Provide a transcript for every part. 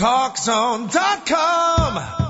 TalkZone.com.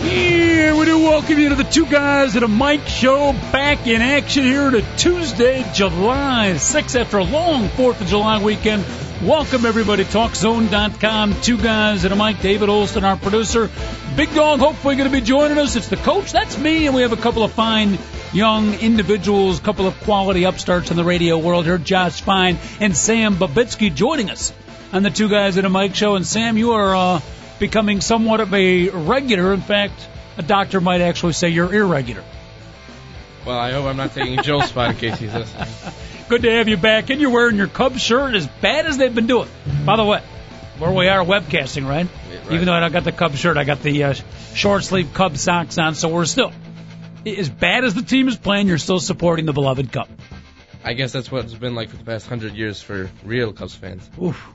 Here we do welcome you to the two guys at a mic show back in action here to Tuesday, July 6th after a long 4th of July weekend. Welcome everybody, TalkZone.com. Two guys at a mic. David Olson, our producer. Big Dog, hopefully going to be joining us. It's the coach. That's me. And we have a couple of fine young individuals, a couple of quality upstarts in the radio world here. Josh Fine and Sam Babitsky joining us on the two guys at a mic show. And Sam, you are, uh, becoming somewhat of a regular. In fact, a doctor might actually say you're irregular. Well, I hope I'm not taking Joel's spot in case he's listening. Good to have you back, and you're wearing your Cubs shirt as bad as they've been doing. By the way, where we are webcasting, right? Yeah, right. Even though I don't got the Cubs shirt, I got the uh, short sleeve Cubs socks on, so we're still as bad as the team is playing. You're still supporting the beloved Cub. I guess that's what it's been like for the past hundred years for real Cubs fans. Oof.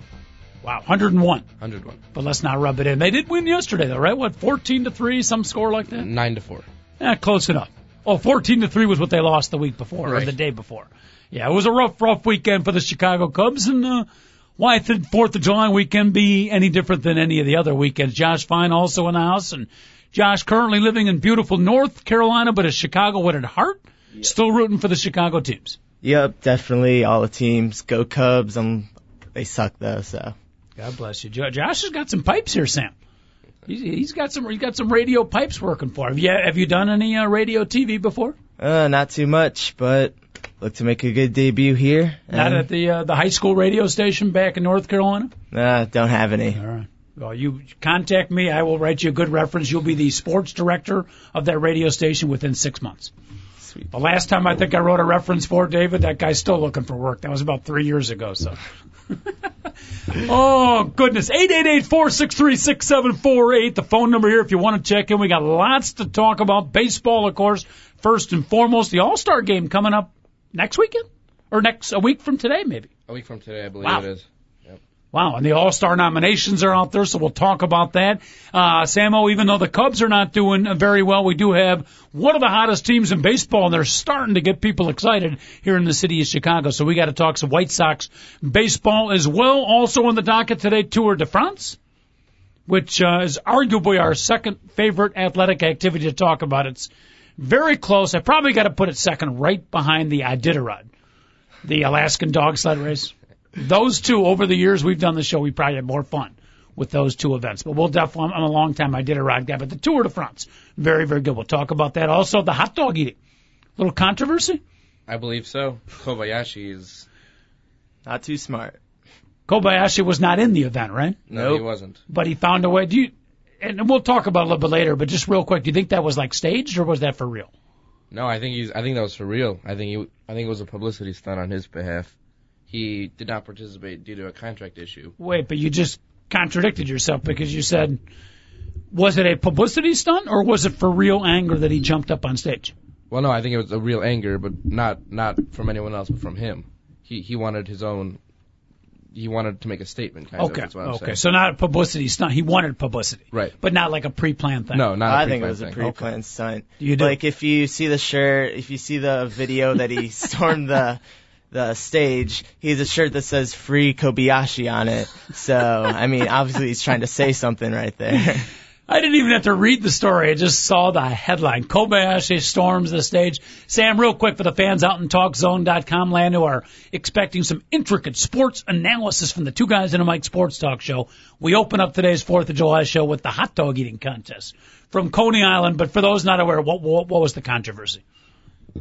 Wow, 101. 101. But let's not rub it in. They did win yesterday, though, right? What, 14 to three, some score like that? Nine to four. Eh, close enough. Oh, 14 to 3 was what they lost the week before, or the day before. Yeah, it was a rough, rough weekend for the Chicago Cubs, and uh, why did 4th of July weekend be any different than any of the other weekends? Josh Fine also in the house, and Josh currently living in beautiful North Carolina, but a Chicagoan at heart, still rooting for the Chicago teams. Yep, definitely all the teams. Go Cubs. Um, they suck though, so. God bless you. Jo- Josh has got some pipes here, Sam. He's, he's got some. He's got some radio pipes working for him. Yeah, have you done any uh, radio TV before? Uh, not too much, but look to make a good debut here. Not at the uh, the high school radio station back in North Carolina. uh, don't have any. All right. Well, you contact me. I will write you a good reference. You'll be the sports director of that radio station within six months. Sweet. The last time I think I wrote a reference for David, that guy's still looking for work. That was about three years ago. So. oh goodness! Eight eight eight four six three six seven four eight. The phone number here if you want to check in. We got lots to talk about. Baseball, of course, first and foremost. The All Star game coming up next weekend or next a week from today, maybe. A week from today, I believe Wow. it is. Wow, and the All Star nominations are out there, so we'll talk about that. Uh, Samo, even though the Cubs are not doing very well, we do have one of the hottest teams in baseball, and they're starting to get people excited here in the city of Chicago. So we got to talk some White Sox baseball as well. Also on the docket today, Tour de France, which uh, is arguably our second favorite athletic activity to talk about. It's very close. I probably got to put it second, right behind the Iditarod, the Alaskan dog sled race those two over the years we've done the show, we probably had more fun with those two events. But we'll definitely, I'm a long time Iditarod guy, but the Tour de France, very, very good. We'll talk about that. Also, the hot dog eating. Little controversy. I believe so. Kobayashi is. Not too smart. Kobayashi was not in the event, right? No, Nope. he wasn't. But he found a way. Do you, and we'll talk about it a little bit later, but just real quick, do you think that was like staged or was that for real? No, I think he's. I think that was for real. I think he. I think it was a publicity stunt on his behalf. He did not participate due to a contract issue. Wait, but you just contradicted yourself because you said, was it a publicity stunt or was it for real anger that he jumped up on stage? Well, no, I think it was a real anger, but not not from anyone else, but from him. He he wanted his own. He wanted to make a statement, kind Okay. of. That's what I'm okay. saying. So not a publicity stunt. He wanted publicity. Right. But not like a pre-planned thing. No, not. a I think it pre-planned was a pre-planned stunt. You do. Like if you see the shirt, if you see the video that he stormed the the stage, he has a shirt that says "Free Kobayashi" on it. So I mean, obviously he's trying to say something right there. I didn't even have to read the story. I just saw the headline. Kobayashi storms the stage. Sam, real quick for the fans out in TalkZone.com land who are expecting some intricate sports analysis from the two guys in a Mic sports talk show. We open up today's 4th of July show with the hot dog eating contest from Coney Island. But for those not aware, what, what, what was the controversy?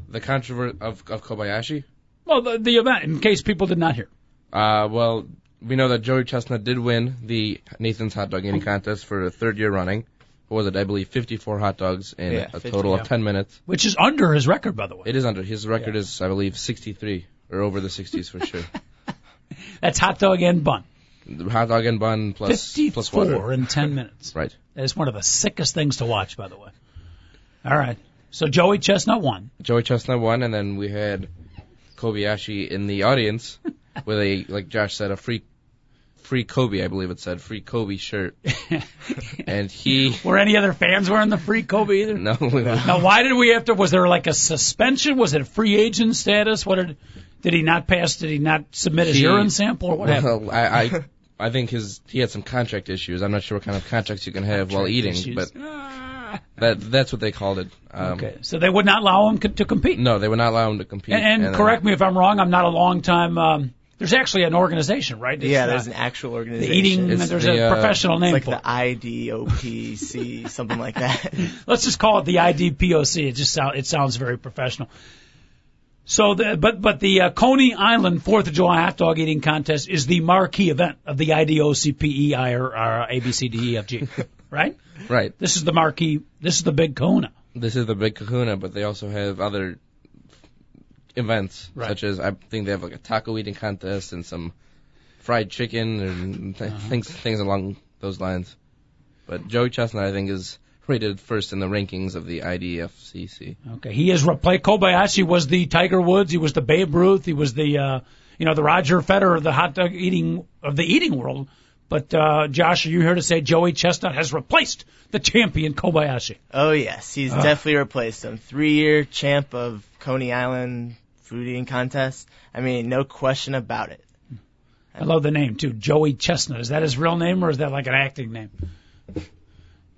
The controversy of of Kobayashi. Well, the, the event, in case people did not hear. Uh, well, we know that Joey Chestnut did win the Nathan's hot dog eating contest for the third year running. What was it? I believe 54 hot dogs in Yeah, a 50, total yeah. of 10 minutes. Which is under his record, by the way. It is under his record is I believe 63 or over the 60s for sure. That's hot dog and bun. The hot dog and bun plus plus water. 54 in 10 minutes. Right. Is one of the sickest things to watch, by the way. All right. So Joey Chestnut won. Joey Chestnut won, and then we had Kobayashi in the audience with a, like Josh said, a free, free Kobe, I believe it said, free Kobe shirt. and he, Were any other fans wearing the free Kobe either? no, Now, why did we have to? Was there like a suspension? Was it a free agent status? What did? Did he not pass? Did he not submit his He- urine sample, or what happened? well, I, I, I think his, he had some contract issues. I'm not sure what kind of contracts you can have while eating, Issues. but Ah. that, that's what they called it. Um, okay, so they would not allow him co- to compete. No, they would not allow him to compete. And, and uh, correct me if I'm wrong. I'm not a long time. Um, there's actually an organization, right? It's, yeah, uh, there's an actual organization. the organization. eating. It's there's the, a uh, professional name it's like for the it. IDOPC, something like that. Let's just call it the IDPOC. It just sound, it sounds very professional. So, the, but but the uh, Coney Island Fourth of July hot dog eating contest is the marquee event of the IDOCPEI or, or ABCDEFG, E right? Right. This is the marquee. This is the big Kahuna. This is the big kahuna, but they also have other events, Right. such as I think they have like a taco eating contest and some fried chicken and th- Uh-huh. things things along those lines. But Joey Chestnut, I think, is rated first in the rankings of the IDFCC. Okay, he is replaced. Kobayashi was the Tiger Woods. He was the Babe Ruth. He was the uh, you know the Roger Federer of the hot dog eating of the eating world. But uh, Josh, are you here to say Joey Chestnut has replaced the champion Kobayashi? oh yes, he's definitely replaced him. Three-year champ of Coney Island food eating contest. I mean, no question about it. I love the name too, Joey Chestnut. Is that his real name or is that like an acting name?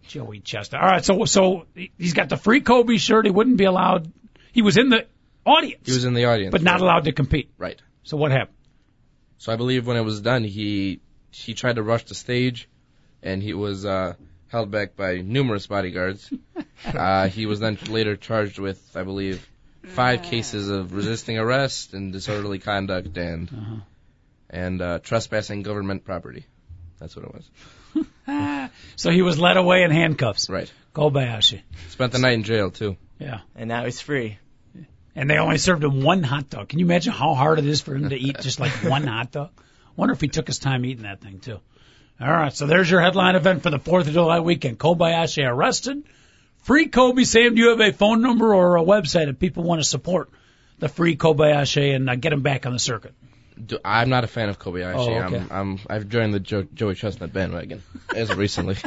Joey Chestnut. All right, so so he's got the free Kobe shirt. He wouldn't be allowed. He was in the audience, He was in the audience, but not right. allowed to compete. Right. So what happened? So I believe when it was done, he he tried to rush the stage, and he was uh, held back by numerous bodyguards. uh, he was then later charged with, I believe, five cases of resisting arrest and disorderly conduct and Uh-huh. and uh, trespassing government property. That's what it was. So he was led away in handcuffs. Right. Kobayashi. Spent the night in jail too. Yeah. And now he's free. And they only served him one hot dog. Can you imagine how hard it is for him to eat just like one hot dog? Wonder if he took his time eating that thing too. All right, so there's your headline event for the Fourth of July weekend. Kobayashi arrested. Free Kobe. Sam, do you have a phone number or a website if people want to support the free Kobayashi and uh, get him back on the circuit? Do, I'm not a fan of Kobayashi. Oh, okay. I'm, I'm I've joined the jo- Joey Chestnut bandwagon as of recently.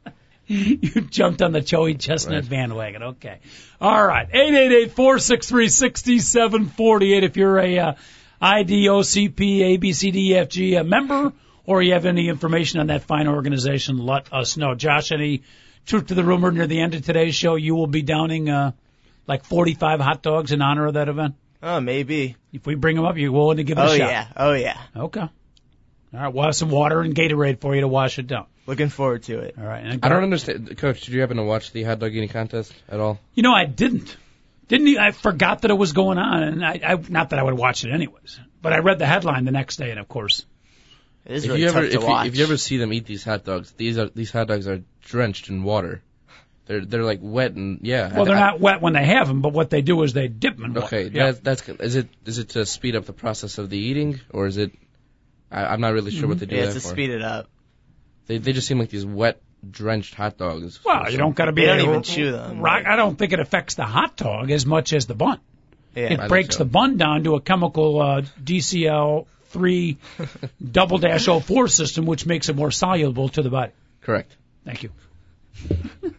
you jumped on the Joey Chestnut Right. bandwagon. Okay. All right. 888-463-6748 if you're a uh, IDOCP, ABCDFG uh, member or you have any information on that fine organization, let us know. Josh, any truth to the rumor near the end of today's show you will be downing uh, like 45 hot dogs in honor of that event? Oh, maybe. If we bring them up, you're willing to give it Oh a shot? Oh, yeah. Oh yeah. Okay. All right. We'll have some water and Gatorade for you to wash it down. Looking forward to it. All right. I don't understand, Coach. Did you happen to watch the hot dog eating contest at all? You know, I didn't. Didn't he, I forgot that it was going on, and I, I not that I would watch it anyways. But I read the headline the next day, and of course, It is If really you tough ever to if you, watch. if you ever see them eat these hot dogs, these are these hot dogs are drenched in water. They're they're like wet and yeah. well, they're I- not wet when they have them, but what they do is they dip them in water. Okay, Yeah. that's that's is it is it to speed up the process of the eating or is it? I, I'm not really sure what mm-hmm. they do yeah, that it's to for. speed it up. They they just seem like these wet drenched hot dogs. Well, you don't got to be. They don't any- even chew them. Rock, I don't think it affects the hot dog as much as the bun. Yeah. It think breaks so. the bun down to a chemical uh, DCL three double dash O four system, which makes it more soluble to the body. correct. Thank you.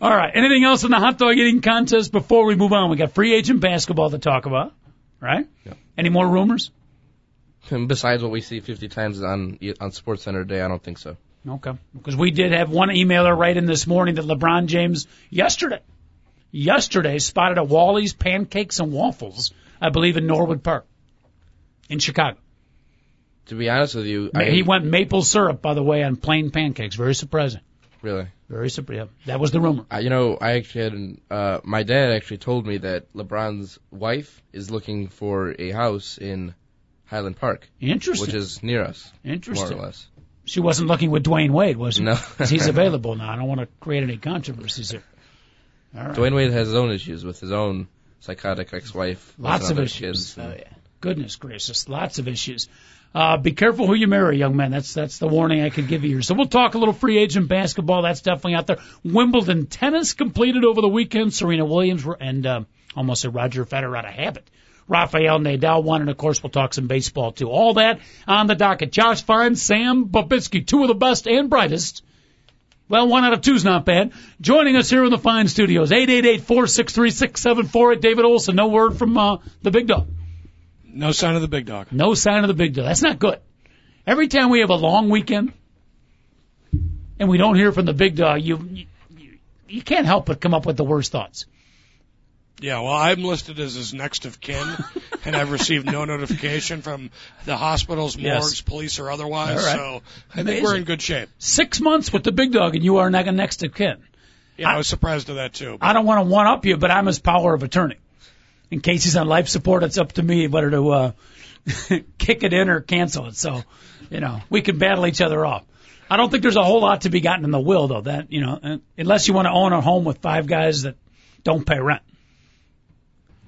All right. Anything else in the hot dog eating contest before we move on? We got free agent basketball to talk about, right? Yeah. Any more rumors? And besides what we see 50 times on on Sports Center Day, I don't think so. Okay. Because we did have one emailer write in this morning that LeBron James yesterday, yesterday spotted a Wally's Pancakes and Waffles, I believe in Norwood Park, in Chicago. To be honest with you, I, he went maple syrup, by the way, on plain pancakes. Very surprising. really. Very surprising. That was the rumor. I, you know, I actually had an, uh, my dad actually told me that LeBron's wife is looking for a house in Highland Park, Interesting. which is near us, Interesting. more or less. She wasn't looking with Dwyane Wade, was she? No. 'Cause he's available now. I don't want to create any controversies here. All right. Dwyane Wade has his own issues with his own psychotic ex-wife. Lots of issues. Kids. Oh yeah. Goodness gracious, lots of issues. Uh, be careful who you marry, young man. That's that's the warning I could give you here. So we'll talk a little free agent basketball. That's definitely out there. Wimbledon tennis completed over the weekend. Serena Williams were, and uh, almost a Roger Federer out of habit. Rafael Nadal won, and of course we'll talk some baseball too. All that on the docket. Josh Fine, Sam Babitsky, two of the best and brightest. Well, one out of two's not bad. Joining us here in the fine studios, 888-463-6748. David Olson, no word from uh, the big dog. No sign of the big dog. No sign of the big deal. That's not good. Every time we have a long weekend and we don't hear from the big dog, you you, you can't help but come up with the worst thoughts. Yeah, well, I'm listed as his next of kin, and I've received no notification from the hospitals, Yes. morgues, police, or otherwise. All right. So I think we're in good shape. Six months with the big dog and you are not next of kin. Yeah, I was surprised at that too. I don't want to one up you, but I'm his power of attorney. In case he's on life support, it's up to me whether to uh, kick it in or cancel it. So, you know, we can battle each other off. I don't think there's a whole lot to be gotten in the will, though. That you know, uh, unless you want to own a home with five guys that don't pay rent.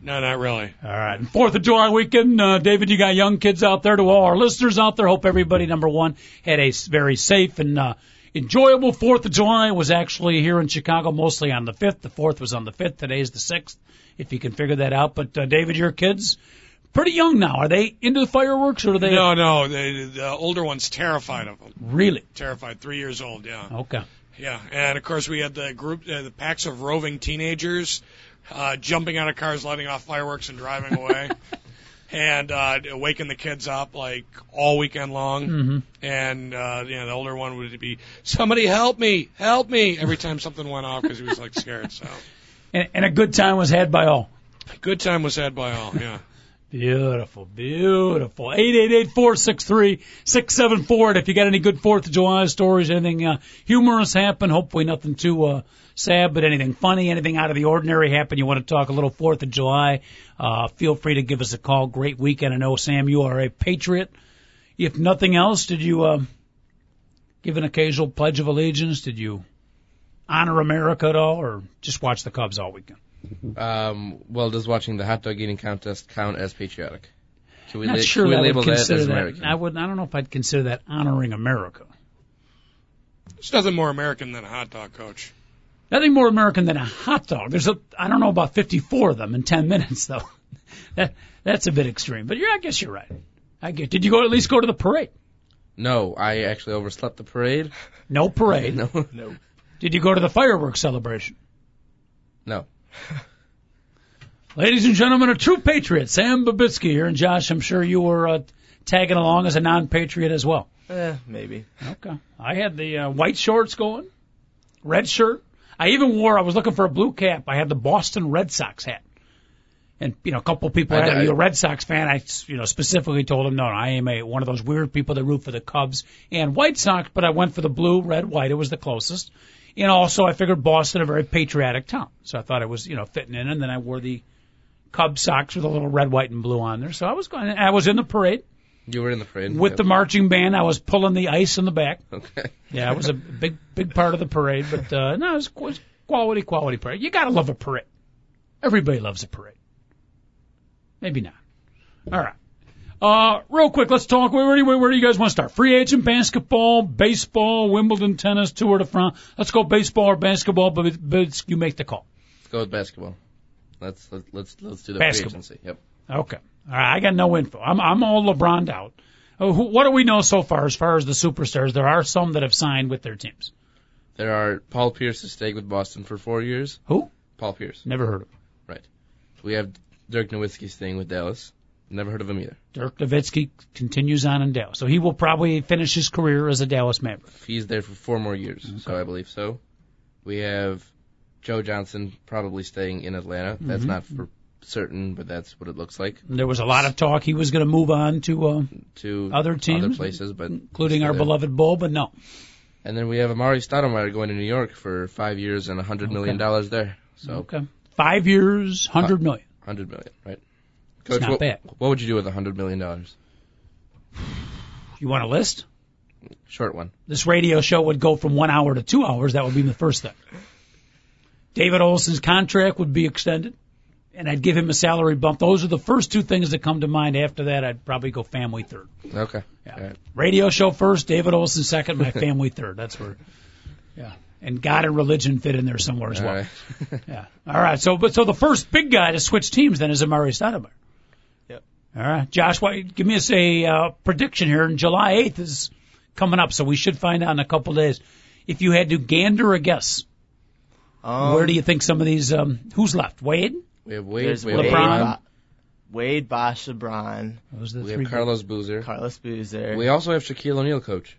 No, not really. All right. Fourth of July weekend, uh, David, you got young kids out there. To all our listeners out there, hope everybody, number one, had a very safe and uh, enjoyable Fourth of July. It was actually here in Chicago, mostly on the fifth. The fourth was on the fifth. Today's the sixth, if you can figure that out. But uh, David, your kids, pretty young now. Are they into the fireworks or are they No, no, the, the older one's terrified of them. really? Terrified, three years old. Yeah, Okay. yeah. And of course, we had the group, uh, the packs of roving teenagers, uh, jumping out of cars, letting off fireworks, and driving away. And uh, waking the kids up like all weekend long, Mm-hmm. and uh, you know the older one would be somebody help me, help me every time something went off because he was like scared. So And, and a good time was had by all. good time was had by all. Yeah. Beautiful, beautiful. Eight eight eight four six three six seven four. And if you got any good Fourth of July stories, anything uh, humorous happen, hopefully nothing too uh, sad, but anything funny, anything out of the ordinary happen, you want to talk a little Fourth of July, uh, feel free to give us a call. Great weekend. I know Sam, you are a patriot. If nothing else, did you uh, give an occasional pledge of allegiance? Did you honor America at all, or just watch the Cubs all weekend? Um, well, does watching the hot dog eating contest count as patriotic? Can we, Not la- sure can we that label would that consider as that. American? I would. I don't know if I'd consider that honoring America. There's nothing more American than a hot dog, Coach. Nothing more American than a hot dog. There's a. I don't know about 54 of them in 10 minutes though. that that's a bit extreme. But you're, I guess you're right. I get. Did you go at least go to the parade? No, I actually overslept the parade. No parade. No, No. Did you go to the fireworks celebration? no. Ladies and gentlemen, a true patriot, Sam Babitsky here, and Josh. I'm sure you were uh, tagging along as a non-patriot as well. Eh, maybe. Okay. I had the uh, white shorts going, red shirt. I even wore. I was looking for a blue cap. I had the Boston Red Sox hat. And you know, a couple of people I- had I- uh, you a Red Sox fan. I you know specifically told them no, no, I am a one of those weird people that root for the Cubs and White Sox, but I went for the blue, red, white. It was the closest. And also, I figured Boston a very patriotic town, so I thought it was you know fitting in. And then I wore the Cub socks with a little red, white, and blue on there. So I was going. I was in the parade You were in the parade. with Yep. the marching band. I was pulling the ice in the back. Okay. Yeah, it was a big, big part of the parade, but uh, no, it was, it was quality, quality parade. You gotta love a parade. Everybody loves a parade. Maybe not. All right. Uh, real quick, let's talk. Where, where, do you- where do you guys want to start? Free agent basketball, baseball, Wimbledon tennis, Tour de France. Let's go baseball or basketball, but, but you make the call. Let's go with basketball. Let's let's let's, let's do the Basketball. free agency. Yep. Okay. All right. I got no info. I'm I'm all LeBron out. Oh, who, what do we know so far as far as the superstars? There are some that have signed with their teams. There are Paul Pierce is staying with Boston for four years. Who? Paul Pierce. Never heard of. him. Right. We have Dirk Nowitzki staying with Dallas. Never heard of him either. Dirk Nowitzki continues on in Dallas, so he will probably finish his career as a Dallas Maverick. He's there for four more years, so I believe so. We have Joe Johnson probably staying in Atlanta. That's mm-hmm. not for certain, but that's what it looks like. There was a lot of talk he was going to move on to uh, To other teams, other places, but including our there. beloved Bull, but no. And then we have Amar'e Stoudemire going to New York for five years and a hundred million dollars there. So Okay, five years, hundred million. hundred million, right? It's not what, bad. what would you do with a hundred million dollars? You want a list? Short one. This radio show would go from one hour to two hours. That would be the first thing. David Olson's contract would be extended. And I'd give him a salary bump. Those are the first two things that come to mind. After that, I'd probably go family third. Okay. Yeah. All right. Radio show first, David Olson second, my family third. That's where, yeah. And God and religion fit in there somewhere as All well. right. Yeah. All right. So, but so the first big guy to switch teams then is Amar'e Stoudemire. Yep. All right, Josh. Why, give me us a uh, prediction here. And July 8th is coming up, so we should find out in a couple days. If you had to gander a guess, Um, where do you think some of these? Um, who's left? Wade. We have Wade. There's We have Wade, LeBron. Bo- Wade, Bosh, LeBron, Those are the We three. have Carlos Boozer. Carlos Boozer. We also have Shaquille O'Neal, coach.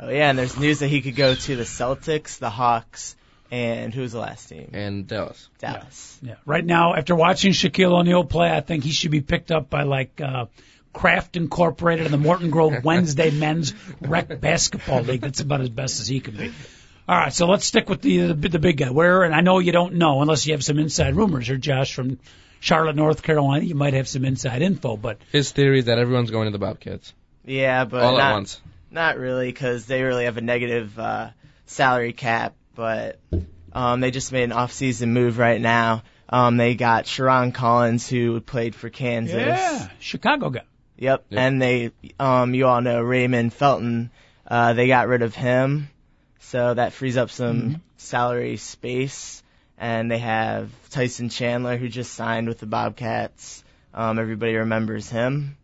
oh yeah, and there's news that he could go to the Celtics, the Hawks, and who's the last team? And Dallas. Dallas. Yeah. Right now, after watching Shaquille O'Neal play, I think he should be picked up by like uh, Kraft Incorporated and the Morton Grove Wednesday Men's Rec Basketball League. That's about as best as he can be. All right, so let's stick with the the, the big guy. Where and I know you don't know unless you have some inside rumors. Or Josh from Charlotte, North Carolina, you might have some inside info. But His theory is that everyone's going to the Bobcats Yeah, but all not, at once. Not really, because they really have a negative uh, salary cap. But um, they just made an off-season move right now. Um, they got Sherron Collins, who played for Kansas. yeah, Chicago guy. Yep. Yep. And they, um, you all know Raymond Felton. Uh, they got rid of him, so that frees up some salary space. And they have Tyson Chandler, who just signed with the Bobcats. Um, everybody remembers him.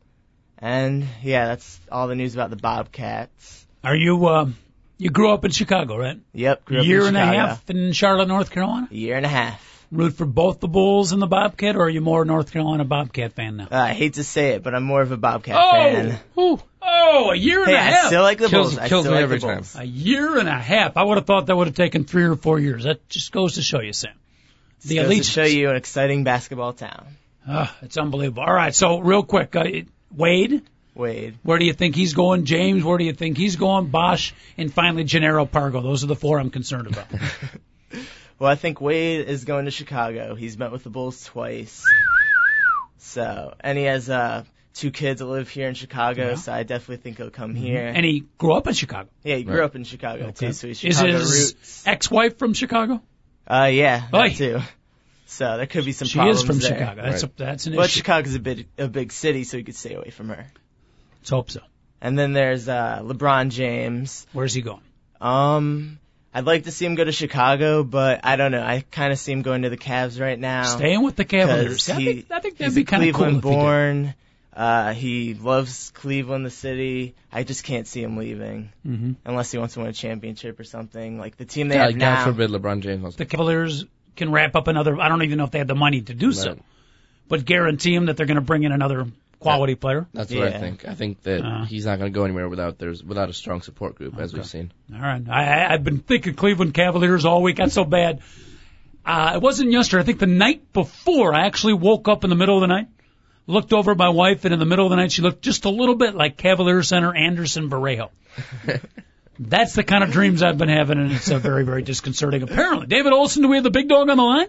And yeah, that's all the news about the Bobcats. Are you? Uh, you grew up in Chicago, right? Yep. Grew up Year and a half in Charlotte, North Carolina. A year and a half. Root for both the Bulls and the Bobcat, or are you more North Carolina Bobcat fan now? Uh, I hate to say it, but I'm more of a Bobcat Oh, fan. ooh, oh, a year and Hey, a I half. still like the Kills- Bulls. I kills still me like every the time. Bulls. a year and a half. I would have thought that would have taken three or four years. That just goes to show you, Sam. The Goes elite to show you an exciting basketball town. Ah, it's unbelievable. All right, so real quick, uh, Wade, Wade. where do you think he's going? James, where do you think he's going? Bosh, and finally Jannero Pargo. Those are the four I'm concerned about. Well, I think Wade is going to Chicago. He's met with the Bulls twice. So, and he has uh two kids that live here in Chicago, Yeah. so I definitely think he'll come here. and he grew up in Chicago. yeah, he grew Right. up in Chicago Okay. too, so he's Chicago Is his roots. ex-wife from Chicago? Uh, yeah, Oi. that too. So there could be some She problems is from there. Chicago. That's a, that's an But issue. Chicago's a big a big city, so he could stay away from her. Let's hope so. And then there's uh LeBron James. Where's he going? Um, I'd like to see him go to Chicago, but I don't know. I kind of see him going to the Cavs right now. Staying with the Cavaliers. 'Cause I think, I think that'd He's be kind of cool. Cleveland if he did. born. Uh, he loves Cleveland, the city. I just can't see him leaving Mhm. unless he wants to win a championship or something. Like the team they God, have God now. forbid LeBron James wants The Cavaliers can wrap up another. I don't even know if they have the money to do so, but guarantee him that they're going to bring in another quality player. That's what I think. I think that Uh. he's not going to go anywhere without there's without a strong support group, as we've seen. All right. I, I, I've been thinking Cleveland Cavaliers all week. That's so bad. Uh, it wasn't yesterday. I think the night before, I actually woke up in the middle of the night, looked over at my wife, and in the middle of the night, she looked just a little bit like Cavalier center Anderson Varejao. That's the kind of dreams I've been having, and it's uh, very, very disconcerting. Apparently, David Olson, do we have the big dog on the line?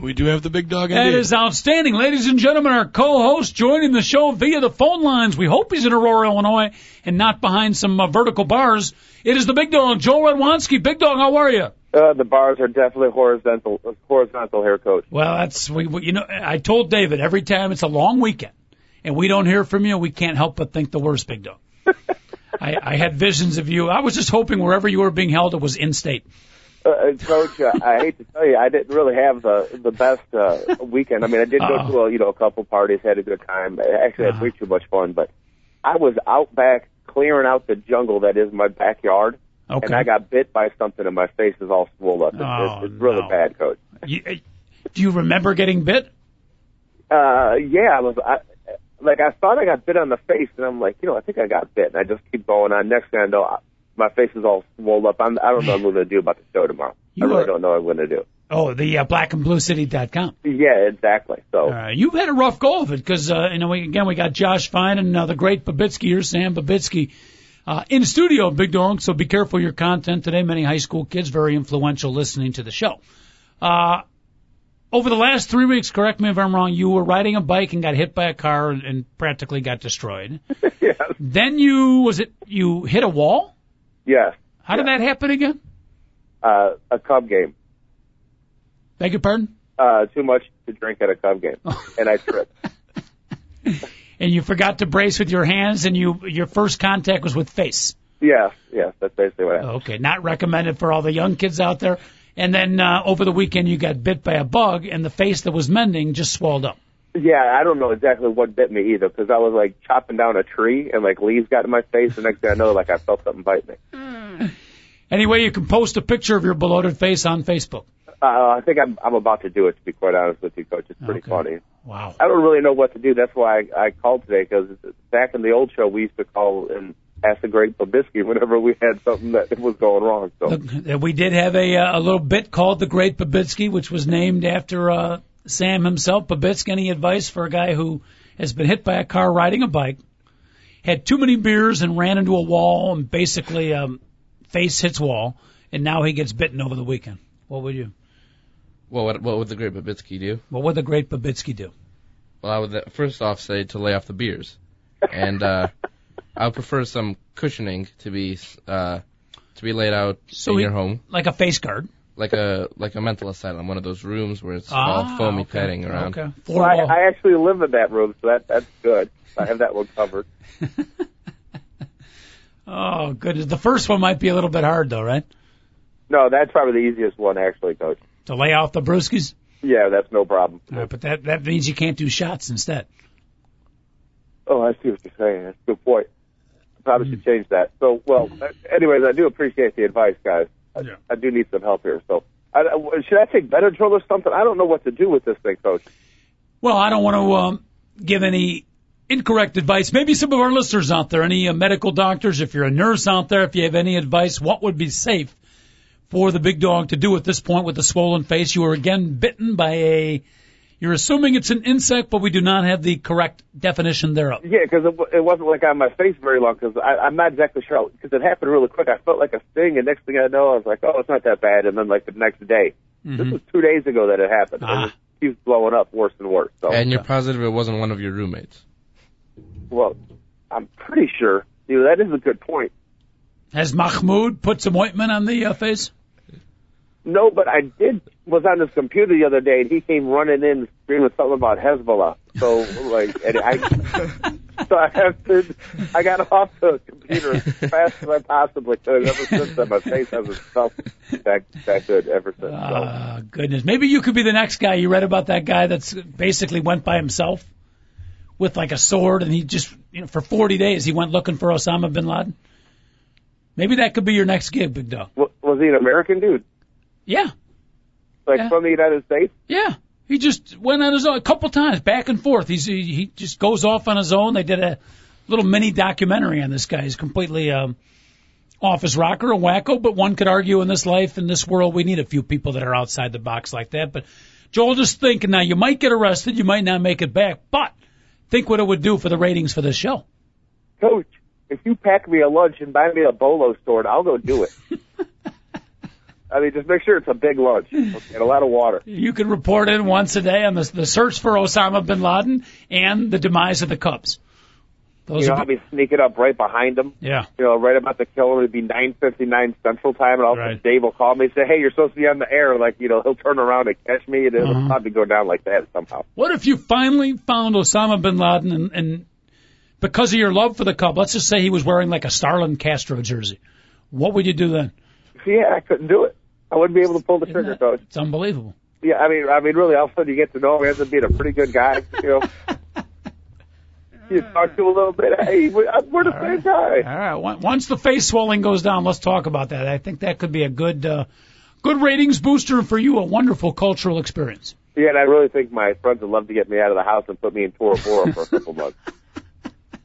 We do have the big dog That indeed. is outstanding. Ladies and gentlemen, our co-host joining the show via the phone lines. We hope he's in Aurora, Illinois, and not behind some uh, vertical bars. It is the big dog, Joel Redwanski. Big dog, how are you? Uh, the bars are definitely horizontal, horizontal here, coach. Well, that's we, we. You know, I told David every time it's a long weekend, and we don't hear from you, we can't help but think the worst, big dog. I, I had visions of you. I was just hoping wherever you were being held, it was in state. Uh, uh, coach, uh, I hate to tell you, I didn't really have the the best uh, weekend. I mean, I did go Uh-oh. to a, you know a couple parties, had a good time. I actually Uh-huh. had way too much fun, but I was out back clearing out the jungle that is my backyard, Okay. and I got bit by something, and my face is all swollen up. It's, Oh, it's, it's really no. bad, coach. You, uh, do you remember getting bit? Uh, yeah, I was. I, like I thought I got bit on the face, and I'm like, you know, I think I got bit, and I just keep going on. Next thing I know, I- my face is all swollen up. I'm, I don't know what I'm going to do about the show tomorrow. You I really are- don't know what I'm going to do. Oh, the uh, blackandbluecity.com. Yeah, exactly. So Uh, you've had a rough go of it because, uh, you know, we, again, we got Josh Fine and uh, the great Babitsky here, Sam Babitsky, uh, in studio, Big Dog. So be careful your content today. Many high school kids very influential listening to the show. Uh, over the last three weeks, correct me if I'm wrong, you were riding a bike and got hit by a car and, practically got destroyed. yes, Then you, was it, you hit a wall? yes. How did that happen again? Uh, a Cub game. Beg your pardon? uh, too much to drink at a Cub game, and I tripped. And you forgot to brace with your hands, and you your first contact was with face. Yeah, yeah, that's basically what happened. Okay, not recommended for all the young kids out there. And then uh, over the weekend, you got bit by a bug, and the face that was mending just swelled up. Yeah, I don't know exactly what bit me either because I was like chopping down a tree and like leaves got in my face. The next thing I know, like I felt something bite me. Anyway, you can post a picture of your bloated face on Facebook. Uh, I think I'm I'm about to do it to be quite honest with you, Coach. It's pretty Okay. funny. Wow. I don't really know what to do. That's why I, I called today because back in the old show we used to call and ask the great Babitsky whenever we had something that was going wrong. So uh, we did have a uh, a little bit called the Great Babitsky, which was named after uh, Sam himself. Babitsky, any advice for a guy who has been hit by a car riding a bike, had too many beers and ran into a wall and basically um, face hits wall, and now he gets bitten over the weekend. What would you? Well, what, what would the Great Babitsky do? What would the Great Babitsky do? Well, I would uh, first off say to lay off the beers, and uh, I would prefer some cushioning to be uh, to be laid out So in he- your home, Like a face guard. like a like a mental asylum, one of those rooms where it's Ah, all foamy okay. padding around. Okay. well, I. I actually live in that room, so that that's good. I have that one covered. Oh goodness, the first one might be a little bit hard though, right? No, that's probably the easiest one actually, Coach. To lay off the brewskis. Yeah, that's no problem. Right, but that that means you can't do shots instead. Oh, I see what you're saying. That's a good point. I probably should change that. So, well, uh, anyways, I do appreciate the advice, guys. I, Yeah. I do need some help here. So, I, I- should I take Benadryl or something? I don't know what to do with this thing, Coach. Well, I don't want to um, give any incorrect advice. Maybe some of our listeners out there, any uh, medical doctors, if you're a nurse out there, if you have any advice, what would be safe for the big dog to do at this point with the swollen face? You were again bitten by a. You're assuming it's an insect, but we do not have the correct definition thereof. Yeah, because it, it wasn't like on my face very long. Because I'm not exactly sure because it happened really quick. I felt like a sting, and next thing I know, I was like, "Oh, it's not that bad." And then like the next day, this was two days ago that it happened, Ah. and it keeps blowing up worse and worse. So, And you're positive it wasn't one of your roommates. well, I'm pretty sure. You know, that is a good point. Has Mahmoud put some ointment on the uh, face? No, but I did was on his computer the other day, and he came running in screaming something about Hezbollah. So like, and I, so I have to, I got off the computer as fast as I possibly could. Ever since then, my face hasn't felt that that good ever since. So. Ah, goodness. Maybe you could be the next guy. You read about that guy that's basically went by himself with like a sword and he just, you know, for 40 days he went looking for Osama bin Laden. Maybe that could be your next gig, Big Dog. Wa- Was he an American dude? Yeah, Like Yeah. from the United States? yeah. He just went on his own a couple times, back and forth. He's he, he just goes off on his own. They did a little mini documentary on this guy. He's completely um, off his rocker, a wacko. But one could argue in this life, in this world, we need a few people that are outside the box like that. But Joel, just think now, you might get arrested, you might not make it back, but think what it would do for the ratings for this show. Coach, if you pack me a lunch and buy me a bolo sword, I'll go do it. I mean, just make sure it's a big lunch and a lot of water. You could report in once a day on the, the search for Osama bin Laden and the demise of the Cubs. Those You know, I'll be, sneaking up right behind them. yeah. you know, right about the kill. It'd be 9:59 Central Time, and all of a sudden Dave will call me and say, "Hey, you're supposed to be on the air." Like, you know, he'll turn around and catch me, and it'll Uh-huh. probably go down like that somehow. What if you finally found Osama bin Laden and, and because of your love for the Cub, let's just say he was wearing like a Starlin Castro jersey. What would you do then? Yeah, I couldn't do it. I wouldn't be able to pull the Isn't trigger, that- coach. It's unbelievable. Yeah, I mean, I mean, really, all of a sudden you get to know him. He ends up being a pretty good guy. You know, you talk to him a little bit. Hey, uh, we're the same guy. All right. Once the face swelling goes down, let's talk about that. I think that could be a good, uh, good ratings booster for you a wonderful cultural experience. Yeah, and I really think my friends would love to get me out of the house and put me in Tora Bora for a couple months.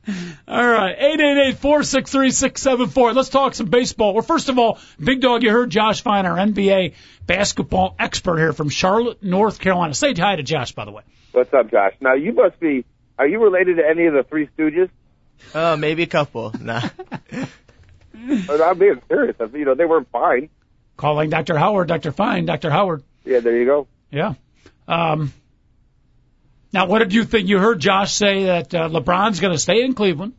All right, eight eight eight four six three six seven four. Let's talk some baseball. Well, first of all, Big Dog, you heard Josh Fine, our NBA basketball expert here from Charlotte, North Carolina. Say hi to Josh, by the way. What's up, Josh? Now you must be. Are you related to any of the Three Stooges? Oh, maybe a couple. Nah. Or I'm being serious. You know, they weren't fine. Calling Dr. Howard, Dr. Fine, Dr. Howard. Yeah, there you go. Yeah. Um, now, what did you think? You heard Josh say that uh, LeBron's going to stay in Cleveland.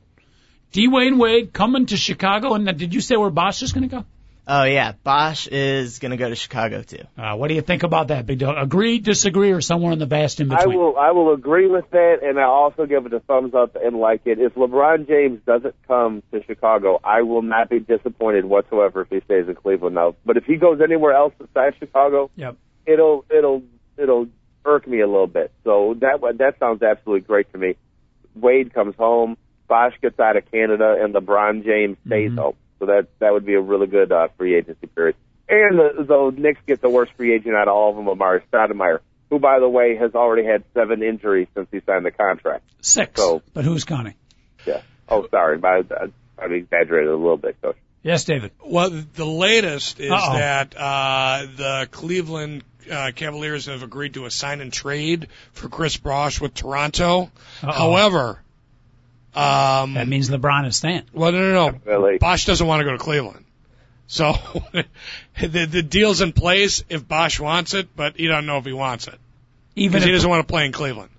Dwyane Wayne Wade coming to Chicago, and did you say where Bosh is going to go? Oh yeah, Bosh is gonna go to Chicago too. Uh, what do you think about that, Big Dog? Agree, disagree, or somewhere in the vast in between? I will I will agree with that, and I also give it a thumbs up and like it. If LeBron James doesn't come to Chicago, I will not be disappointed whatsoever if he stays in Cleveland now. But if he goes anywhere else besides Chicago, Yep. it'll it'll it'll irk me a little bit. So that that sounds absolutely great to me. Wade comes home, Bosh gets out of Canada, and LeBron James stays Mhm. home. So that that would be a really good uh, free agency period. And the, the Knicks get the worst free agent out of all of them, Amar'e Stoudemire, who, by the way, has already had seven injuries since he signed the contract. Six. So- but who's counting? Yeah. Oh, sorry, but I, I exaggerated a little bit, Coach. Yes, David. Well, the latest is Uh-oh. that uh, the Cleveland uh, Cavaliers have agreed to a sign and trade for Chris Bosh with Toronto. Uh-oh. However, um, That means LeBron is staying. well, no, no, no. Really. Bosh doesn't want to go to Cleveland. So the the deal's in place if Bosh wants it, but he doesn't know if he wants it Even because he doesn't want to play in Cleveland.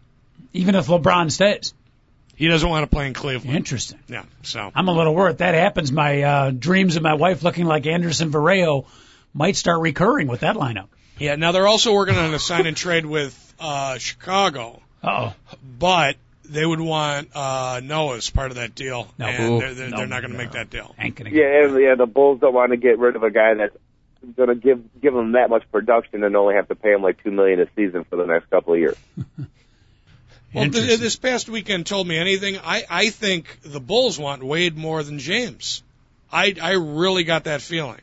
even if LeBron stays. He doesn't want to play in Cleveland. Interesting. Yeah. So I'm a little worried. That happens, my uh, dreams of my wife looking like Anderson Varejao might start recurring with that lineup. yeah. Now they're also working on a sign and trade with uh, Chicago. Uh-oh. but they would want uh, Noah as part of that deal, No. and they're, they're, No, they're not going to no. make that deal. Ain't gonna Yeah, and yeah, the Bulls don't want to get rid of a guy that's going to give give them that much production and only have to pay him like two million a season for the next couple of years. Well, th- this past weekend told me anything. I, I think the Bulls want Wade more than James. I I really got that feeling.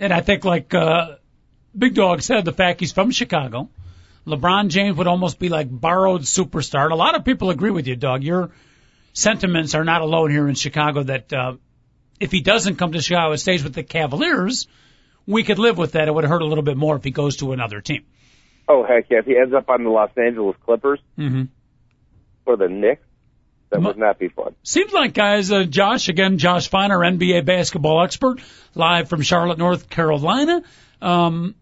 And I think, like uh, Big Dog said, the fact he's from Chicago, LeBron James would almost be like borrowed superstar. And a lot of people agree with you, Dog. Your sentiments are not alone here in Chicago. That uh, if he doesn't come to Chicago stays with the Cavaliers, we could live with that. It would hurt a little bit more if he goes to another team. Oh heck yeah! If he ends up on the Los Angeles Clippers Mm-hmm. or the Knicks, that would not be fun. Seems like, guys, uh, Josh, again, Josh Finer, NBA basketball expert, live from Charlotte, North Carolina. Um,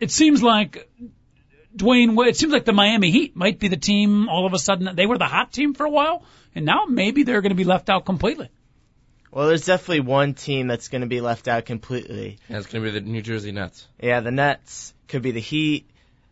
it seems like Dwyane, it seems like the Miami Heat might be the team all of a sudden. They were the hot team for a while, and now maybe they're going to be left out completely. Well, there's definitely one team that's going to be left out completely. Yeah, it's gonna be the New Jersey Nets. Yeah, the Nets could be the Heat.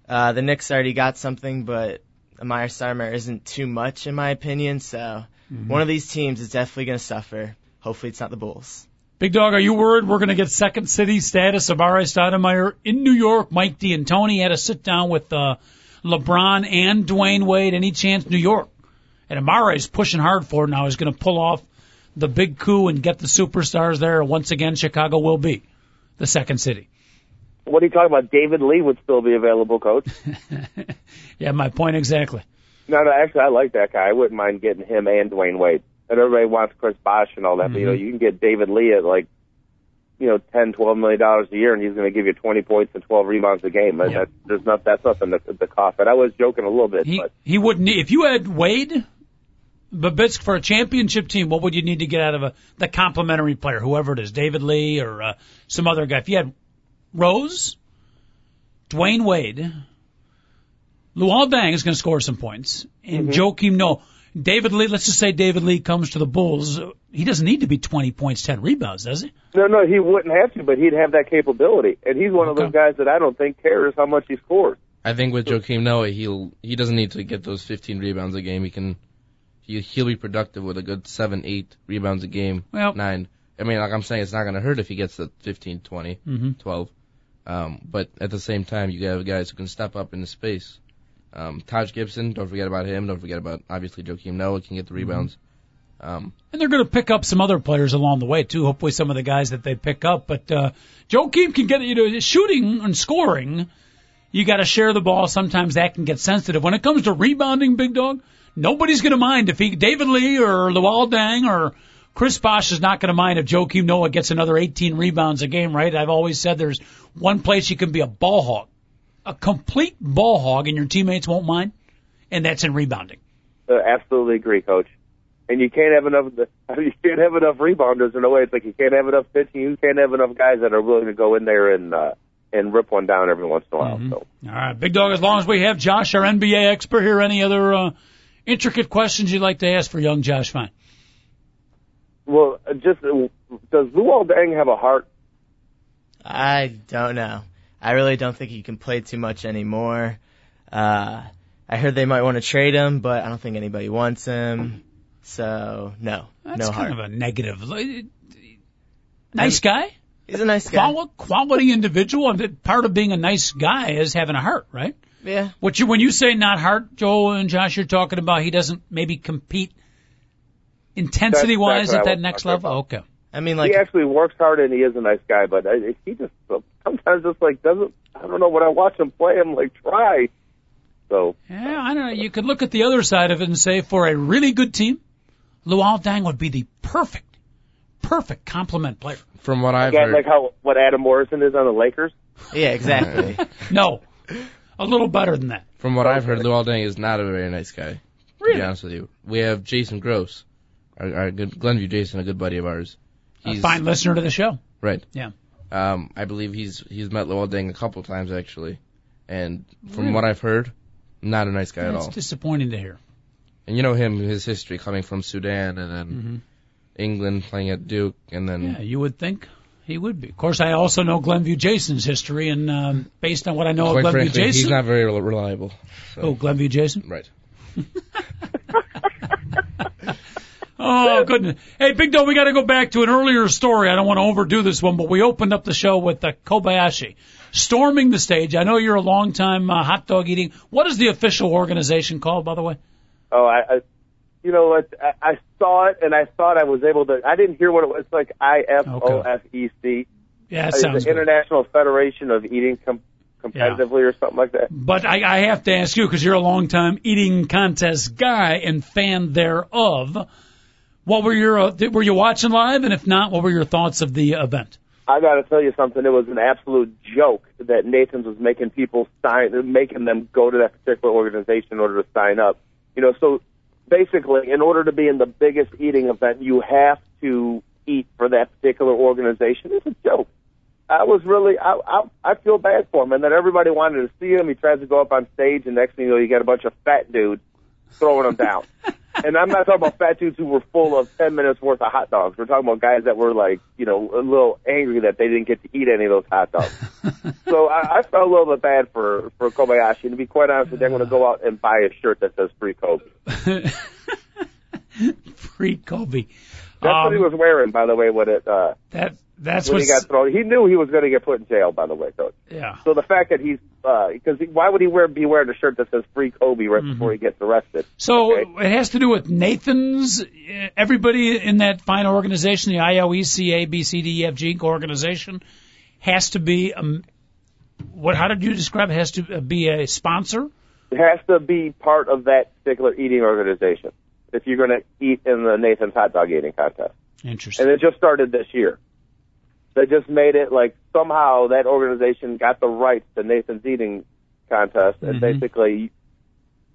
Uh, the Knicks already got something, but Amar'e Stoudemire isn't too much in my opinion. So one of these teams is definitely going to suffer. Hopefully, it's not the Bulls. Big Dog, are you worried we're going to get second city status of R.I. Stoudemire in New York? Mike D'Antoni had a sit down with uh, LeBron and Dwyane Wade. Any chance New York? And Amar'e is pushing hard for it now. He's going to pull off the big coup and get the superstars there. Once again, Chicago will be the second city. What are you talking about? David Lee would still be available, Coach. yeah, my point exactly. no, no, actually, I like that guy. I wouldn't mind getting him and Dwyane Wade. And everybody wants Chris Bosh and all that, but you know, mm-hmm. you can get David Lee at like, you know, ten, twelve million dollars a year, and he's going to give you twenty points and twelve rebounds a game. Yeah. That's, there's not that's nothing to, to cough at. I was joking a little bit, He but he wouldn't. If you had Wade, Babitsk for a championship team, what would you need to get out of a the complementary player, whoever it is, David Lee or uh, some other guy? If you had Rose, Dwyane Wade, Luol Deng is going to score some points, and Joakim No. David Lee, let's just say David Lee comes to the Bulls. He doesn't need to be 20 points, 10 rebounds, does he? no, no, he wouldn't have to, but he'd have that capability. And he's one of those guys that I don't think cares how much he scores. I think with Joakim Noah, he'll he doesn't need to get those 15 rebounds a game. He can he he'll be productive with a good seven, eight rebounds a game. Well- nine. I mean, like I'm saying, it's not going to hurt if he gets the 15, 20, Mhm. 12. Um, but at the same time, you have guys who can step up in the space. Um, Taj Gibson, don't forget about him. Don't forget about obviously Joakim Noah can get the rebounds. Um, And they're going to pick up some other players along the way too. Hopefully, some of the guys that they pick up. But uh, Joakim can get you know shooting and scoring. You got to share the ball. Sometimes that can get sensitive. When it comes to rebounding, big dog, nobody's going to mind if he David Lee or Luol Deng or Chris Bosh is not going to mind if Joakim Noah gets another 18 rebounds a game, right? I've always said there's one place you can be a ball hog, a complete ball hog, and your teammates won't mind, and that's in rebounding. Uh, absolutely agree, Coach. And you can't have enough. You can't have enough rebounders in a way. It's like you can't have enough pitching. You can't have enough guys that are willing to go in there and uh, and rip one down every once in a while. So All right, big dog. As long as we have Josh, our NBA expert here, any other uh, intricate questions you'd like to ask for young Josh Fine? Well, uh, just does Luol Deng have a heart? I don't know. I really don't think he can play too much anymore. Uh, I heard they might want to trade him, but I don't think anybody wants him. So no, That's no kind of a negative. Nice guy, He's a nice guy. Quali- quality individual. and Part of being a nice guy is having a heart, right? Yeah. What you when you say not heart, Joel and Josh, you're talking about he doesn't maybe compete intensity wise That's at that next talking level. Okay. I mean, like he actually works hard and he is a nice guy, but I, he just sometimes just like doesn't. I don't know when I watch him play, I'm like try. So Yeah, I don't know. You could look at the other side of it and say for a really good team, Luol Deng would be the perfect, perfect complement player. From what I've again, heard, like how what Adam Morrison is on the Lakers. yeah, exactly. No, a little better than that. from what I've heard, Luol Deng is not a very nice guy. To Really? be honest with you, we have Jason Gross, our, our good Glenview Jason, a good buddy of ours. He's A fine listener to the show. Right. Yeah. Um, I believe he's he's met Luol Deng a couple times actually, and from Really? what I've heard, not a nice guy at That's all. disappointing to hear. And you know him, his history coming from Sudan and then Mm-hmm. England playing at Duke, and then Yeah, you would think he would be. Of course, I also know Glenview Jason's history, and um, based on what I know quite of Glenview frankly, Jason, he's not very rel- reliable. So, oh, Glenview Jason. right. Oh goodness! Hey, Big Dog, we got to go back to an earlier story. I don't want to overdo this one, but we opened up the show with uh, Kobayashi storming the stage. I know you're a longtime uh, hot dog eating. What is the official organization called, by the way? Oh, I, I you know what? I, I saw it and I thought I was able to. I didn't hear what it was. It's like I F O F E C. Yeah, It's sounds the good. International Federation of Eating com- Competitively or something like that. But I, I have to ask you because you're a long time eating contest guy and fan thereof. What were your uh, were you watching live? And if not, what were your thoughts of the event? I got to tell you something. It was an absolute joke that Nathan's was making people sign, making them go to that particular organization in order to sign up. You know, so basically, in order to be in the biggest eating event, you have to eat for that particular organization. It's a joke. I was really, I, I, I feel bad for him. And then everybody wanted to see him. He tries to go up on stage, and next thing you know, you get a bunch of fat dudes throwing him down. and I'm not talking about fat dudes who were full of 10 minutes worth of hot dogs. We're talking about guys that were like, you know, a little angry that they didn't get to eat any of those hot dogs. so I, I felt a little bit bad for, for Kobayashi. And to be quite honest with you, I'm going to go out and buy a shirt that says free Kobe. Free Kobe. That's what he Um, was wearing, by the way, when it, uh, That that's when what. he got thrown. He knew he was going to get put in jail, by the way, coach. Yeah. So the fact that he's, uh, because he, why would he wear, be wearing a shirt that says free Kobe right Mm-hmm. before he gets arrested? So Okay. it has to do with Nathan's. uh, Everybody in that fine organization, the IOEC A B C D E F G organization, has to be. Um, what? How did you describe? it? Has to be a sponsor. It has to be part of that particular eating organization if you're going to eat in the Nathan's hot dog eating contest. Interesting. And it just started this year. They just made it like somehow that organization got the rights to Nathan's eating contest and Mhm. basically,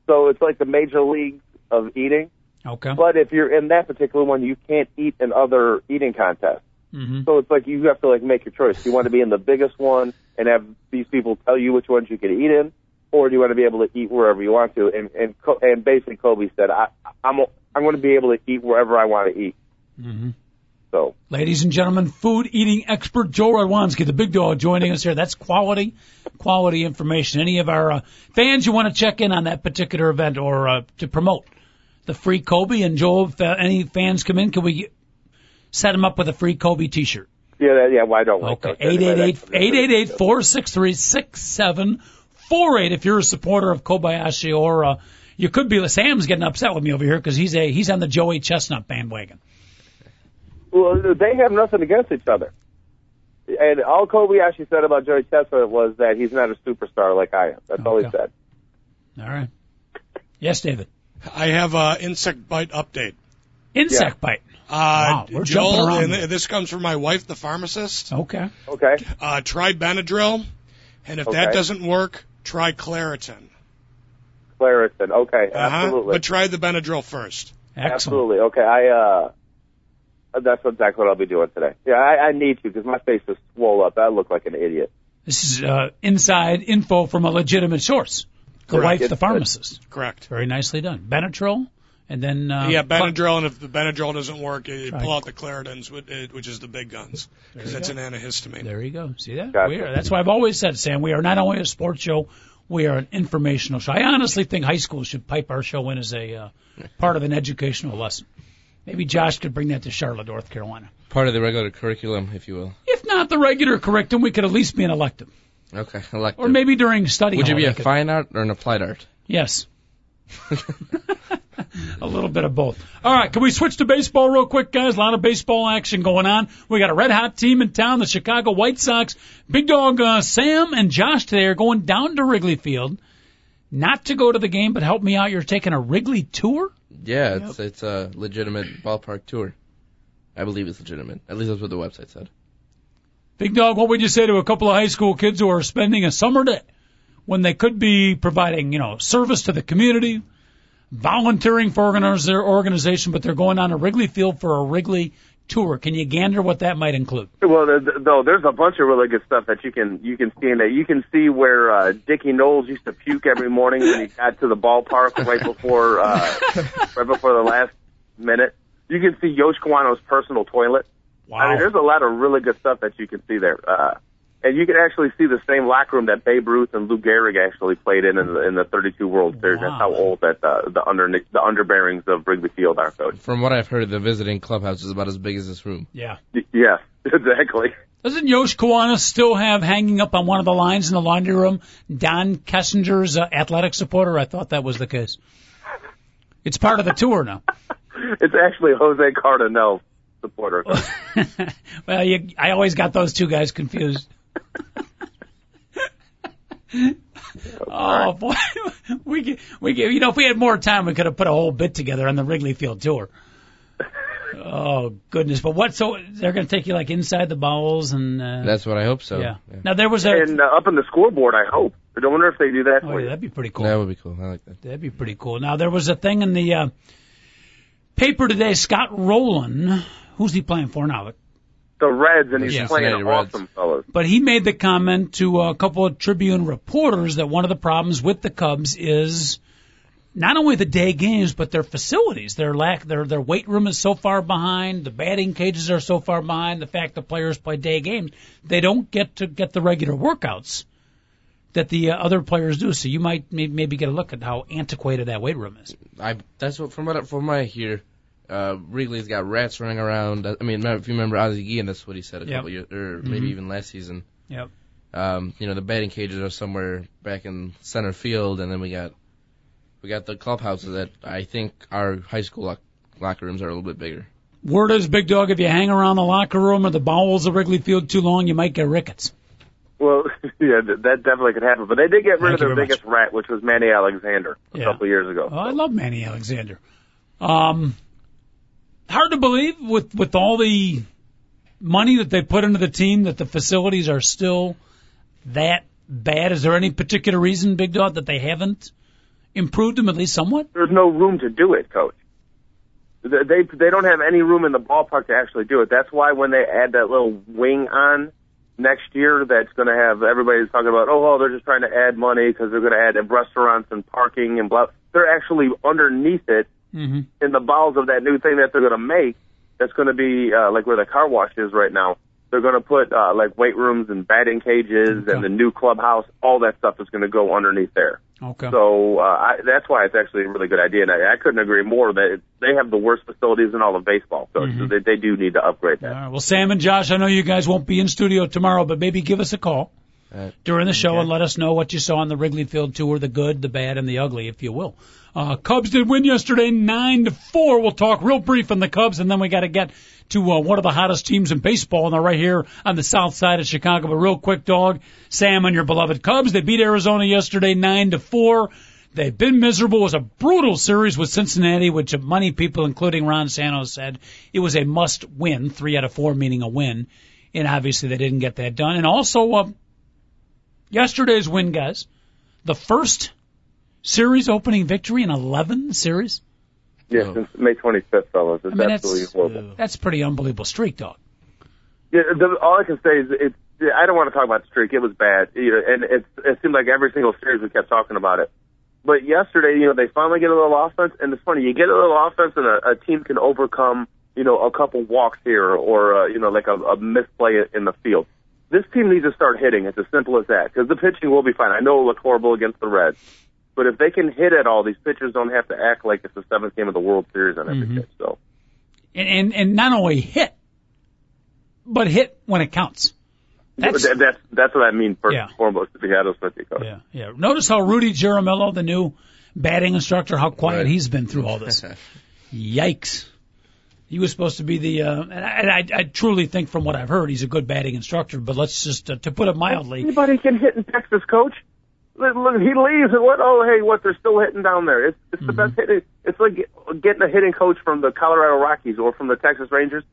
so it's like the major leagues of eating. Okay. But if you're in that particular one, you can't eat in other eating contests. hmm So it's like you have to like make your choice. Do you want to be in the biggest one and have these people tell you which ones you can eat in, or do you want to be able to eat wherever you want to? And and Co- and basically Kobe said, I I'm I'm going to be able to eat wherever I want to eat. hmm So Ladies and gentlemen, food eating expert Joe Radwanski, the big dog, joining us here. That's quality, quality information. Any of our uh, fans you want to check in on that particular event or uh, to promote the free Kobe and Joel, if uh, any fans come in, can we set them up with a free Kobe T-shirt? yeah, yeah. Why don't we? Okay, Coach? Anyway, that's- 888-463-6748 if you're a supporter of Kobayashi or uh, you could be. Sam's getting upset with me over here because he's a he's on the Joey Chestnut bandwagon. Well, they have nothing against each other. And all Kobe actually said about Joey Chestnut was that he's not a superstar like I am. That's all he said. All right. Yes, David. I have a insect bite update. Insect bite. Uh, Wow, we're jumping Joel, around and this comes from my wife, the pharmacist. Okay. Okay. Uh, try Benadryl, and if that doesn't work, try Claritin. Claritin. Okay. Uh-huh. Absolutely. But try the Benadryl first. Excellent. Absolutely. Okay. I uh, that's exactly what I'll be doing today. Yeah, I, I need to because my face is swole up. I look like an idiot. This is uh, inside info from a legitimate source. The Correct. wife, the pharmacist. Correct. Very nicely done. Benadryl And then uh, yeah, Cl- Benadryl, and if the Benadryl doesn't work, you Right. pull out the Claritins, which- uh, which is the big guns, because you that's go. an antihistamine. There you go. See that? Gotcha. We are, that's why I've always said, Sam, we are not only a sports show, we are an informational show. I honestly think high school should pipe our show in as a uh, part of an educational lesson. Maybe Josh could bring that to Charlotte, North Carolina. Part of the regular curriculum, if you will. If not the regular curriculum, we could at least be an elective. Okay, elective. Or maybe during study Would you be a fine art or an applied art? Yes. a little bit of both. All right, can we switch to baseball real quick, guys? A lot of baseball action going on. We got a red hot team in town, the Chicago White Sox. Big dog uh, Sam and Josh today are going down to Wrigley Field, not to go to the game, but help me out. You're taking a Wrigley tour. Yeah, it's it's a legitimate ballpark tour. I believe it's legitimate. At least that's what the website said. Big dog, what would you say to a couple of high school kids who are spending a summer day when they could be providing, you know, service to the community, volunteering for organiz- their organization, but they're going on to Wrigley Field for a Wrigley tour? Can you gander what that might include? Well, th- th- though there's a bunch of really good stuff that you can you can see in there. You can see where uh, Dickie Noles used to puke every morning when he got to the ballpark right before uh, right before the last minute. You can see Yosh Kawano's personal toilet. Wow. I mean, there's a lot of really good stuff that you can see there. Uh, and you can actually see the same locker room that Babe Ruth and Lou Gehrig actually played in in the, in the 32 World Series. Wow. That's how old that uh, the under the underbearings of Wrigley Field are, coach. From what I've heard, the visiting clubhouse is about as big as this room. yeah. Y- Yes, exactly. Doesn't Yosh Kawano still have hanging up on one of the lines in the laundry room Don Kessinger's uh, athletic supporter? I thought that was the case. It's part of the tour now. It's actually Jose Cardenal supporter. well, you, I always got those two guys confused. Oh boy, we could, we could, you know, if we had more time, we could have put a whole bit together on the Wrigley Field tour. Oh goodness! But what? So they're going to take you like inside the bowels and uh, That's what I hope so. yeah. Now there was a. and uh, up in the scoreboard, I hope. I don't wonder if they do that Oh, for yeah, you. that'd be pretty cool. That would be cool. I like that. That'd be pretty cool. Now there was a thing in the uh, paper today. Scott Rolen, who's he playing for now? The Reds, and he's Yeah. playing Cincinnati Reds. awesome, fellas. But he made the comment to a couple of Tribune reporters that one of the problems with the Cubs is not only the day games, but their facilities. Their lack, their their weight room is so far behind. The batting cages are so far behind. The fact the players play day games, they don't get to get the regular workouts that the uh, other players do. So you might maybe get a look at how antiquated that weight room is. I that's what from what I- from what I hear, uh, Wrigley's got rats running around. I mean, if you remember Ozzie Guillen, that's what he said a Yep. couple years, or maybe even last season. Yep. Um, you know, the batting cages are somewhere back in center field, and then we got we got the clubhouses that I think our high school lock, locker rooms are a little bit bigger. Word is, Big Dog, if you hang around the locker room or the bowels of Wrigley Field too long, you might get rickets. Well, yeah, that definitely could happen. But they did get rid Thank of their you very biggest rat, which was Manny Alexander, a Yeah. couple of years ago. Oh, I love Manny Alexander. Um, hard to believe with with all the money that they put into the team that the facilities are still that bad. Is there any particular reason, Big Dog, that they haven't improved them at least somewhat? There's no room to do it, coach. They they don't have any room in the ballpark to actually do it. That's why when they add that little wing on next year, that's going to have everybody's talking about. Oh, well, they're just trying to add money because they're going to add restaurants and parking and blah. They're actually underneath it Mm-hmm. in the bowels of that new thing that they're going to make. That's going to be uh, like where the car wash is right now. They're going to put uh, like weight rooms and batting cages Okay. and the new clubhouse. All that stuff is going to go underneath there. Okay. So uh, I, that's why it's actually a really good idea, and I, I couldn't agree more that it, they have the worst facilities in all of baseball. So Mm-hmm. they, they do need to upgrade that. right. Well, Sam and Josh, I know you guys won't be in studio tomorrow, but maybe give us a call Right. during the show and let us know what you saw on the Wrigley Field tour, the good, the bad, and the ugly, if you will. Uh, Cubs did win yesterday, nine to four. We'll talk real brief on the Cubs, and then we got to get to uh, one of the hottest teams in baseball, and they're right here on the south side of Chicago. But real quick, dog, Sam and your beloved Cubs, they beat Arizona yesterday, nine to four. They've been miserable. It was a brutal series with Cincinnati, which many people, including Ron Santos, said it was a must win, three out of four meaning a win. And obviously they didn't get that done. And also, uh, yesterday's win, guys, the first series opening victory in 11 series. Yeah, Oh. since May 25th, fellas, it's I mean, absolutely that's, horrible. that's pretty unbelievable streak, dog. Yeah, the, all I can say is it's. I don't want to talk about the streak. It was bad, you know, and it, it seemed like every single series we kept talking about it. But yesterday, you know, they finally get a little offense, and it's funny. You get a little offense, and a, a team can overcome, you know, a couple walks here, or uh, you know, like a, a misplay in the field. This team needs to start hitting. It's as simple as that. Because the pitching will be fine. I know it looked horrible against the Reds, but if they can hit at all, these pitchers don't have to act like it's the seventh game of the World Series on every Mhm. pitch. So And, and and not only hit, but hit when it counts. That's That- that's that's what I mean first Yeah. and foremost to be Seattle Smithy coach. yeah, yeah. Notice how Rudy Jaramillo, the new batting instructor, how quiet Right. he's been through all this. Yikes. He was supposed to be the, uh, and, I, and I, I truly think from what I've heard, he's a good batting instructor, but let's just, uh, to put it mildly, Anybody can hit in Texas, coach. Look, he leaves and what? Oh, hey, what? They're still hitting down there. It's it's the best hitting. It's like getting a hitting coach from the Colorado Rockies or from the Texas Rangers.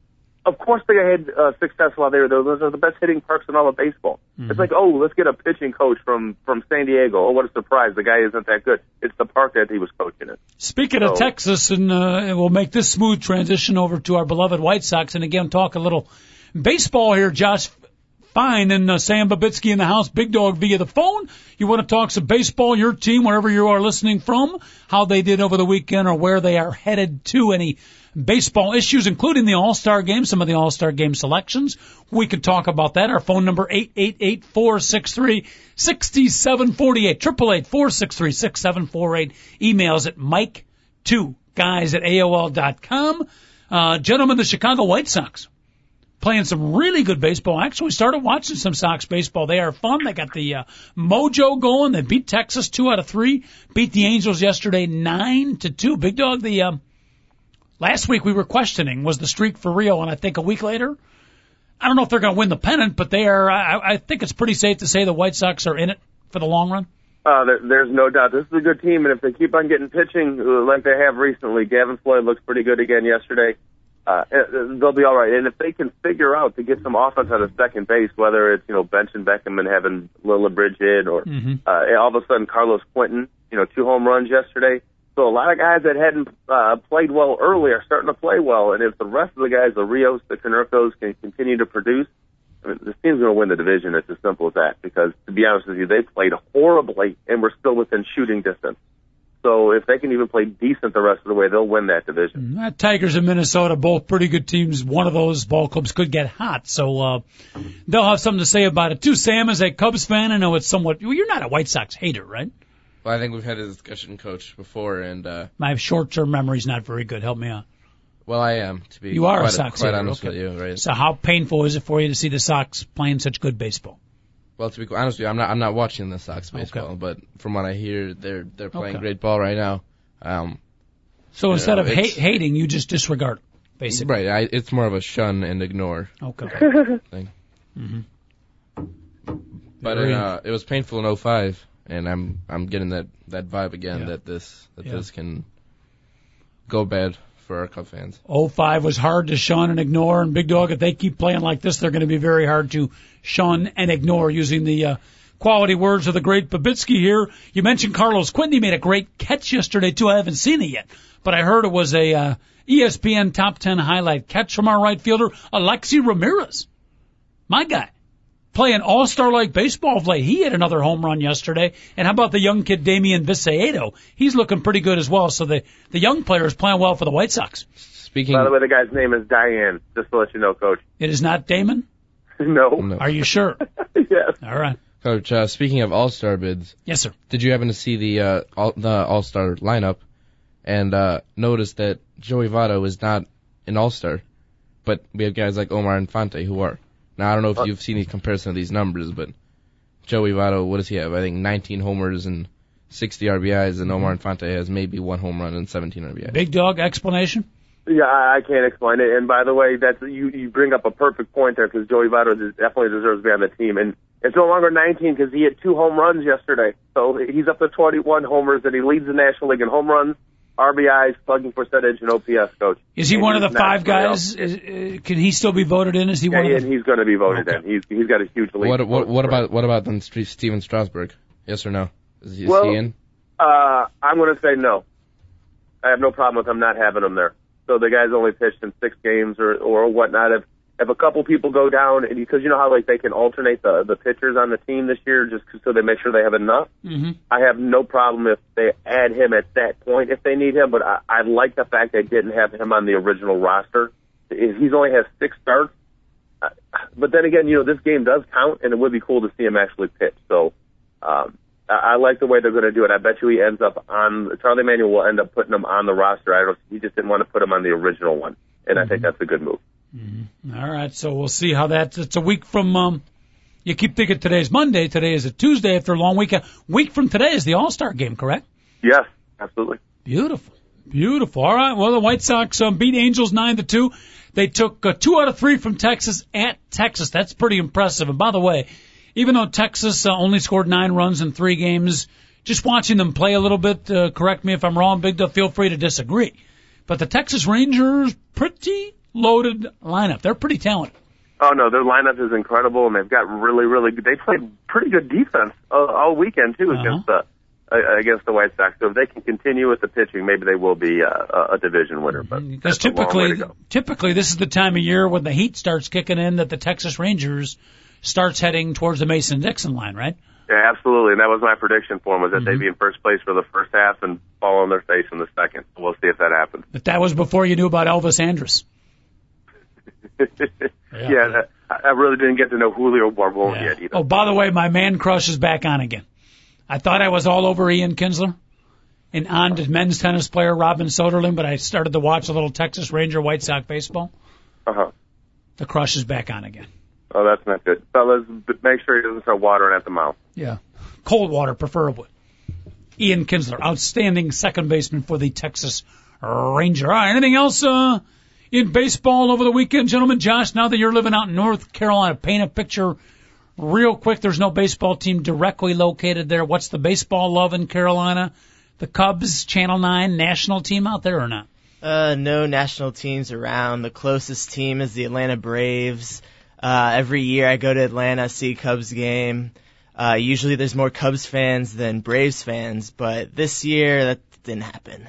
Of course, they had uh, success while they were there. Those are the best hitting parks in all of baseball. It's like, oh, let's get a pitching coach from from San Diego. Oh, what a surprise! The guy isn't that good. It's the park that he was coaching in. Speaking of Texas, and uh, we'll make this smooth transition over to our beloved White Sox, and again talk a little baseball here. Josh Fine and uh, Sam Babitsky in the house, Big Dog via the phone. You want to talk some baseball, your team, wherever you are listening from, how they did over the weekend, or where they are headed to. Any baseball issues, including the All Star game, some of the All Star game selections. We could talk about that. Our phone number eight eight eight four six three sixty seven forty eight triple eight four six three six seven four eight. Emails at Mike two guys at AOL dot com. Uh, gentlemen, the Chicago White Sox playing some really good baseball. Actually, started watching some Sox baseball. They are fun. They got the uh, mojo going. They beat Texas two out of three. Beat the Angels yesterday nine to two. Big dog. The um, last week we were questioning was the streak for real, and I think a week later. I don't know if they're going to win the pennant, but they are. I, I think it's pretty safe to say the White Sox are in it for the long run. Uh, there, there's no doubt. This is a good team, and if they keep on getting pitching uh, like they have recently, Gavin Floyd looks pretty good again yesterday. Uh, uh, they'll be all right. And if they can figure out to get some offense out of second base, whether it's you know benching Beckham and having Lillibridge hit, or Mhm. uh, all of a sudden Carlos Quentin, you know, two home runs yesterday. So a lot of guys that hadn't uh, played well early are starting to play well, and if the rest of the guys, the Rios, the Konerkos, can continue to produce, I mean, this team's going to win the division. It's as simple as that. Because to be honest with you, they played horribly and we're still within shooting distance. So if they can even play decent the rest of the way, they'll win that division. Uh, Tigers and Minnesota, both pretty good teams. One of those ball clubs could get hot, so uh, they'll have something to say about it too. Sam is a Cubs fan. I know it's somewhat. Well, you're not a White Sox hater, right? Well, I think we've had a discussion, Coach, before, and uh, My short-term memory's not very good. Help me out. well, I am to be You are a Sox quite honest okay. with you, right? So how painful is it for you to see the Sox playing such good baseball? Well, to be honest with you, I'm not I'm not watching the Sox baseball, but from what I hear, they're they're playing Okay. great ball right now. Um, So instead of it's- hate, hating, you just disregard, basically. right, I, it's more of a shun and ignore. Okay. thing. hmm But Very- uh, it was painful in 05, and I'm I'm getting that that vibe again Yeah. that this that Yeah. this can go bad for our Cub fans. 05 was hard to shun and ignore, and Big Dog, if they keep playing like this, they're going to be very hard to shun and ignore using the uh, quality words of the great Babitsky here. You mentioned Carlos. He made a great catch yesterday, too. I haven't seen it yet, but I heard it was a uh, ESPN top 10 highlight catch from our right fielder, Alexei Ramirez. My guy. Playing all-star like baseball of late. He hit another home run yesterday. And how about the young kid Damian Viciedo? He's looking pretty good as well. So the, the young player is playing well for the White Sox. Speaking, By the way, the guy's name is Dayan, just to let you know, Coach. It is not Damon? no. no. Are you sure? yes. All right. Coach, uh, speaking of All Star bids, Yes, sir. did you happen to see the uh, all, the All Star lineup and uh, notice that Joey Votto is not an All Star, but we have guys like Omar Infante who are. Now I don't know if uh, you've seen the comparison of these numbers, but Joey Votto, what does he have? I think 19 homers and 60 RBIs, and Omar mm-hmm. Infante has maybe one home run and 17 RBIs. Big dog explanation? Yeah, I I can't explain it. And by the way, that's you. You bring up a perfect point there because Joey Votto definitely deserves to be on the team. And it's no longer 19 because he hit two home runs yesterday. So he's up to 21 homers, and he leads the National League in home runs, RBIs, slugging percentage, and OPS. Coach. Is he And one of the five guys? Is, uh, can he still be voted in? Is he Yeah, one and of the? he's going to be voted Okay. in. He's he's got a huge lead. What what what about what about then Stephen Strasburg? Yes or no? Is he, is Well- he in? Uh, I'm going to say no. I have no problem with him not having him there. So the guy's only pitched in six games or or whatnot. If if a couple people go down, and because you know how like they can alternate the the pitchers on the team this year, just so they make sure they have enough. Mm-hmm. I have no problem if they add him at that point if they need him, but I, I like the fact they didn't have him on the original roster. He's only has six starts, but then again, you know this game does count, and it would be cool to see him actually pitch. So um, I, I like the way they're going to do it. I bet you he ends up on Charlie Manuel will end up putting him on the roster. I don't. He just didn't want to put him on the original one, and I think that's a good move. All right, so we'll see how that. It's a week from. Um, you keep thinking today's Monday. Today is a Tuesday after a long weekend. Week from today is the All Star game, correct? Yes, absolutely. Beautiful, beautiful. All right. Well, the White Sox um, beat Angels nine to two. They took uh, two out of three from Texas at Texas. That's pretty impressive. And by the way, even though Texas uh, only scored nine runs in three games, just watching them play a little bit. Uh, correct me if I'm wrong, Big Duff. Feel free to disagree. But the Texas Rangers, pretty loaded lineup. They're pretty talented. Oh no, their lineup is incredible, and they've got really, really. good They played pretty good defense uh, all weekend too Uh-huh. against the uh, against the White Sox. So if they can continue with the pitching, maybe they will be uh, a- a division winner. But Because that's a long way typically, typically this is the time of year when the heat starts kicking in that the Texas Rangers starts heading towards the Mason Dixon line, right? yeah, absolutely, and that was my prediction for them was that Mm-hmm. they'd be in first place for the first half and fall on their face in the second. We'll see if that happens. But that was before you knew about Elvis Andrus. Yeah, that- I really didn't get to know Julio Borbon yet either. Oh, by the way, my man crush is back on again. I thought I was all over Ian Kinsler and on to men's tennis player Robin Soderling, but I started to watch a little Texas Ranger White Sox baseball. Uh huh. The crush is back on again. Oh, that's not good, fellas. Make sure he doesn't start watering at the mouth. Yeah. Cold water, preferably. Ian Kinsler, outstanding second baseman for the Texas Ranger. All right, anything else uh, in baseball over the weekend, gentlemen? Josh, now that you're living out in North Carolina, paint a picture real quick. There's no baseball team directly located there. What's the baseball love in Carolina? The Cubs, Channel 9, national team out there or not? Uh, no national teams around. The closest team is the Atlanta Braves. Uh, every year I go to Atlanta, see Cubs game. Uh, usually there's more Cubs fans than Braves fans, but this year that didn't happen.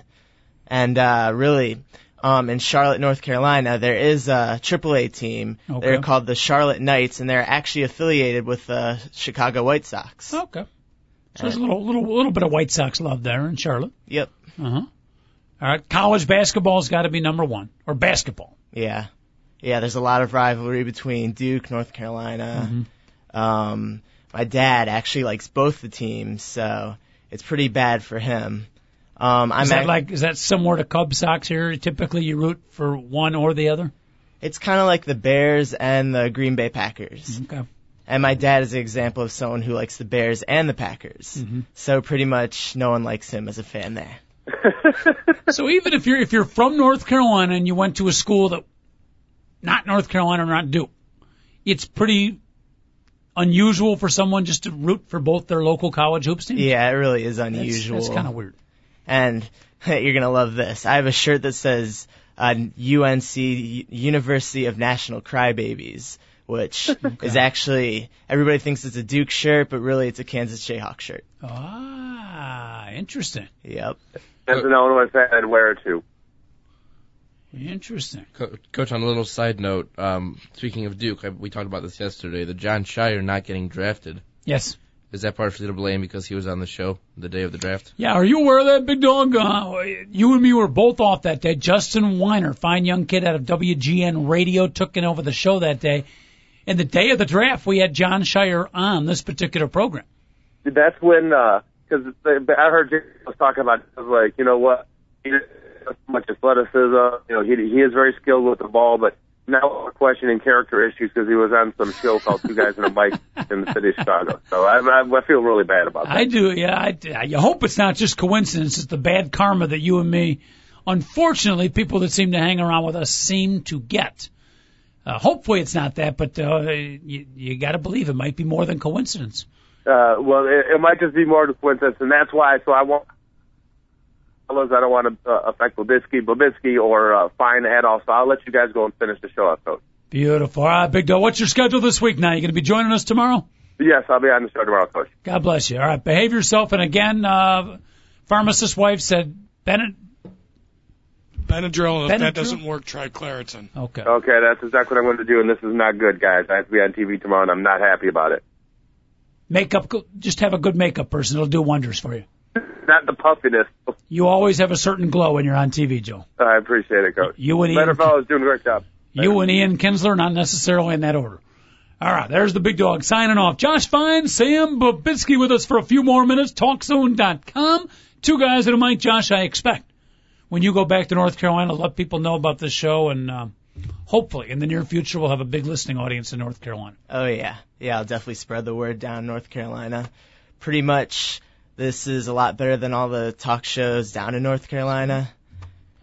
And, uh, really, um, in Charlotte, North Carolina, there is a AAA team. Okay. They're called the Charlotte Knights, and they're actually affiliated with the Chicago White Sox. Okay. So there's a little, little, little bit of White Sox love there in Charlotte. Yep. Uh huh. All right. College basketball's got to be number one, or basketball. Yeah. Yeah, there's a lot of rivalry between Duke, North Carolina. Mm-hmm. Um, my dad actually likes both the teams, so it's pretty bad for him. Um, I'm Is that ac- like is that similar to Cub Sox here? Typically, you root for one or the other. it's kind of like the Bears and the Green Bay Packers. Okay. And my dad is an example of someone who likes the Bears and the Packers. Mm-hmm. So pretty much no one likes him as a fan there. So even if you're if you're from North Carolina and you went to a school that not North Carolina or not Duke, it's pretty unusual for someone just to root for both their local college hoops teams. Yeah, it really is That's- unusual. That's, kind of weird. And you're gonna love this. I have a shirt that says uh, UNC University of National Crybabies, which is actually everybody thinks it's a Duke shirt, but really it's a Kansas Jayhawk shirt. Ah, interesting. Yep. As an Illinois fan, I'd wear it too. Interesting. Co- Coach, on a little side note, um, speaking of Duke, I, we talked about this yesterday. The Jon Scheyer not getting drafted. Yes. Is that partially to blame because he was on the show the day of the draft? Yeah, are you aware of that, big dog? Uh, you and me were both off that day. Justin Weiner, fine young kid out of WGN Radio, took in over the show that day. And the day of the draft, we had Jon Scheyer on this particular program. That's when, because I heard Jay was talking about, I was like, you know what, he doesn't have much athleticism. You know, he he is very skilled with the ball, but now questioning character issues because he was on some show called Two Guys in a Mic in the city of Chicago. So I, I, I feel really bad about that. I do, yeah. I, I hope it's not just coincidence. It's the bad karma that you and me, unfortunately, people that seem to hang around with us seem to get. Uh, hopefully it's not that, but uh, you, you got to believe it might be more than coincidence. Uh, well, it, it might just be more a coincidence, and that's why. So I won't. Fellas, I don't want to uh, affect Babitsky, Babitsky, or uh, Fine at all. So I'll let you guys go and finish the show up, coach. Beautiful. All right, Big Dog. What's your schedule this week now? You going to be joining us tomorrow? Yes, I'll be on the show tomorrow, coach. God bless you. All right, behave yourself. And again, uh, pharmacist wife said Bennett Benadryl, and if that doesn't work, try Claritin. Okay. Okay, that's exactly what I'm going to do, and this is not good, guys. I have to be on TV tomorrow, and I'm not happy about it. Makeup, just have a good makeup person. It'll do wonders for you. Not the puffiness. You always have a certain glow when you're on TV, Joe. I appreciate it, Coach. You and Better Ian, fellas doing a great job. you and Ian Kinsler, not necessarily in that order. All right, there's the big dog signing off. Josh Fine, Sam Babitsky with us for a few more minutes. TalkZone.com. Two guys and a mic. Josh, I expect when you go back to North Carolina, let people know about this show, and um, hopefully in the near future we'll have a big listening audience in North Carolina. Oh yeah, yeah. I'll definitely spread the word down in North Carolina. Pretty much, this is a lot better than all the talk shows down in North Carolina.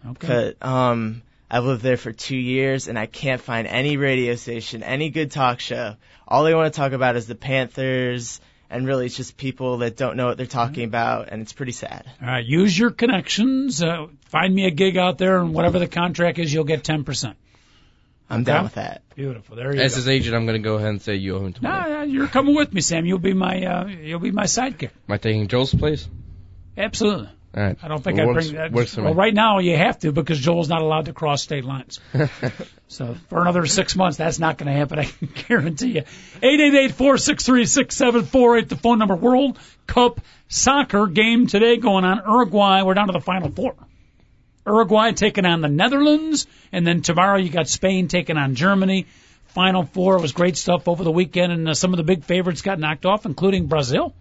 Okay. um, I've lived there for two years and I can't find any radio station, any good talk show. All they want to talk about is the Panthers, and really it's just people that don't know what they're talking about, and it's pretty sad. All right, use your connections. Uh, find me a gig out there, and whatever the contract is, you'll get ten percent. I'm Okay. down with that. Beautiful. There you go. As go. his agent, I'm going to go ahead and say you owe him tomorrow. No, no, you're coming with me, Sam. You'll be my uh, you'll be my sidekick. Am I taking Joel's place? Absolutely. All right. I don't think Well, I'd bring that. Works for well, me. right now you have to because Joel's not allowed to cross state lines. so for another six months, that's not going to happen. I can guarantee you. Eight eight eight four six three six seven four eight. The phone number. World Cup soccer game today going on. Uruguay. We're down to the final four. Uruguay taking on the Netherlands, and then tomorrow you got Spain taking on Germany. Final four was great stuff over the weekend, and uh, some of the big favorites got knocked off, including Brazil.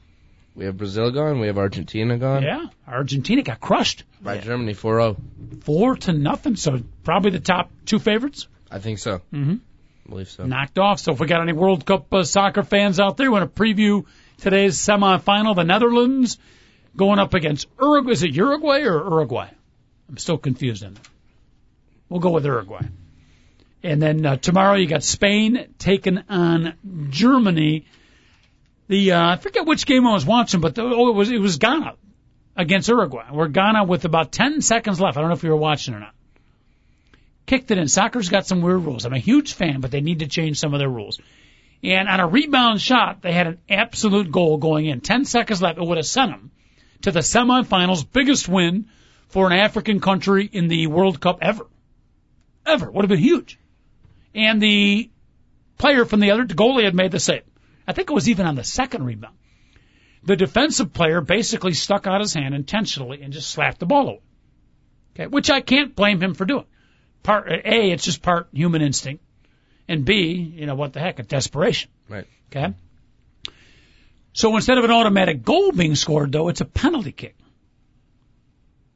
We have Brazil gone. We have Argentina gone. Yeah, Argentina got crushed By Germany 4-0. four to nothing. So probably the top two favorites I think so. Mhm. I believe so. knocked off. So if we got any World Cup uh, soccer fans out there, want to preview today's semifinal, the Netherlands going up against Uruguay. Is it Uruguay or Uruguay? I'm still confused in that. We'll go with Uruguay. And then uh, tomorrow you got Spain taking on Germany. The uh, I forget which game I was watching, but the, oh, it was it was Ghana against Uruguay. Where Ghana with about 10 seconds left. I don't know if you were watching or not. Kicked it in. Soccer's got some weird rules. I'm a huge fan, but they need to change some of their rules. And on a rebound shot, they had an absolute goal going in. 10 seconds left. It would have sent them to the semifinals, biggest win for an African country in the World Cup ever. Ever. Would have been huge. And the player from the other, the goalie had made the save. I think it was even on the second rebound. The defensive player basically stuck out his hand intentionally and just slapped the ball away. Okay, which I can't blame him for doing. Part A, it's just part human instinct, and B, you know what the heck, a desperation. Right. Okay. So instead of an automatic goal being scored, though, it's a penalty kick.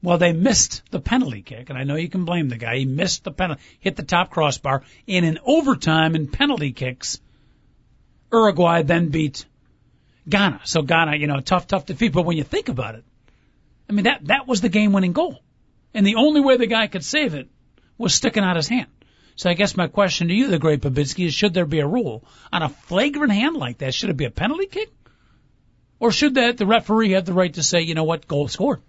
Well, they missed the penalty kick, and I know you can blame the guy. He missed the penalty, hit the top crossbar, and in overtime in penalty kicks, Uruguay then beat Ghana. So Ghana, you know, tough, tough defeat. But when you think about it, I mean that that was the game-winning goal, and the only way the guy could save it was sticking out his hand. So I guess my question to you, the great Babitsky, is should there be a rule on a flagrant hand like that? Should it be a penalty kick? Or should that the referee have the right to say, you know what, goal scored?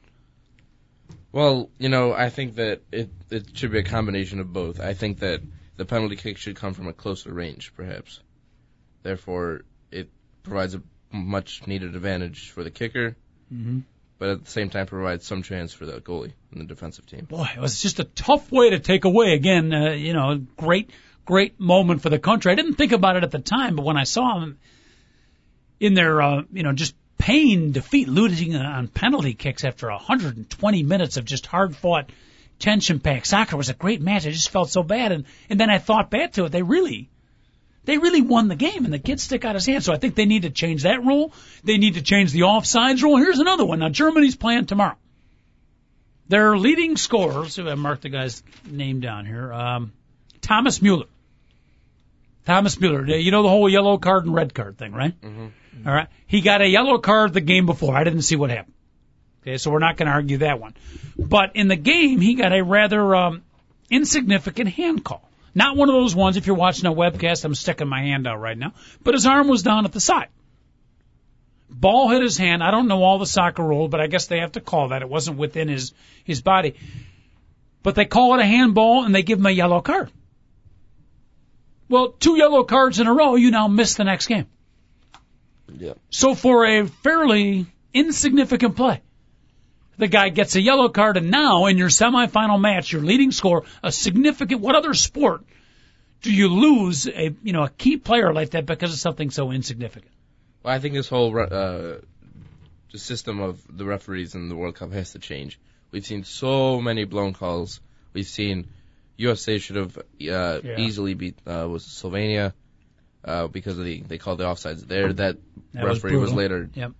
Well, you know, I think that it it should be a combination of both. I think that the penalty kick should come from a closer range, perhaps. Therefore, it provides a much needed advantage for the kicker, Mm-hmm. but at the same time provides some chance for the goalie and the defensive team. Boy, it was just a tough way to take away. Again, uh, you know, great, great moment for the country. I didn't think about it at the time, but when I saw them in their, uh, you know, just pain defeat, losing on penalty kicks after 120 minutes of just hard fought, tension packed soccer was a great match. I just felt so bad, and and then I thought back to it. They really. They really won the game, and the kid stick out his hand. So I think they need to change that rule. They need to change the offsides rule. Here's another one. Now Germany's playing tomorrow. Their leading scorers, I marked the guy's name down here, um, Thomas Mueller. Thomas Mueller. You know the whole yellow card and red card thing, right? Mm-hmm. All right. He got a yellow card the game before. I didn't see what happened. Okay, so we're not going to argue that one. But in the game, he got a rather um, insignificant hand call. Not one of those ones, if you're watching a webcast, I'm sticking my hand out right now, but his arm was down at the side. Ball hit his hand. I don't know all the soccer rules, but I guess they have to call that. It wasn't within his, his body. But they call it a handball and they give him a yellow card. Well, two yellow cards in a row, you now miss the next game. Yeah. So for a fairly insignificant play, the guy gets a yellow card, and now in your semifinal match, your leading score, a significant. What other sport do you lose a you know a key player like that because of something so insignificant? Well, I think this whole re- uh, the system of the referees in the World Cup has to change. We've seen so many blown calls. We've seen USA should have uh, Yeah. easily beat uh, was it Slovenia uh, because of the they called the offsides there. That, That was referee was, brutal. later Yep.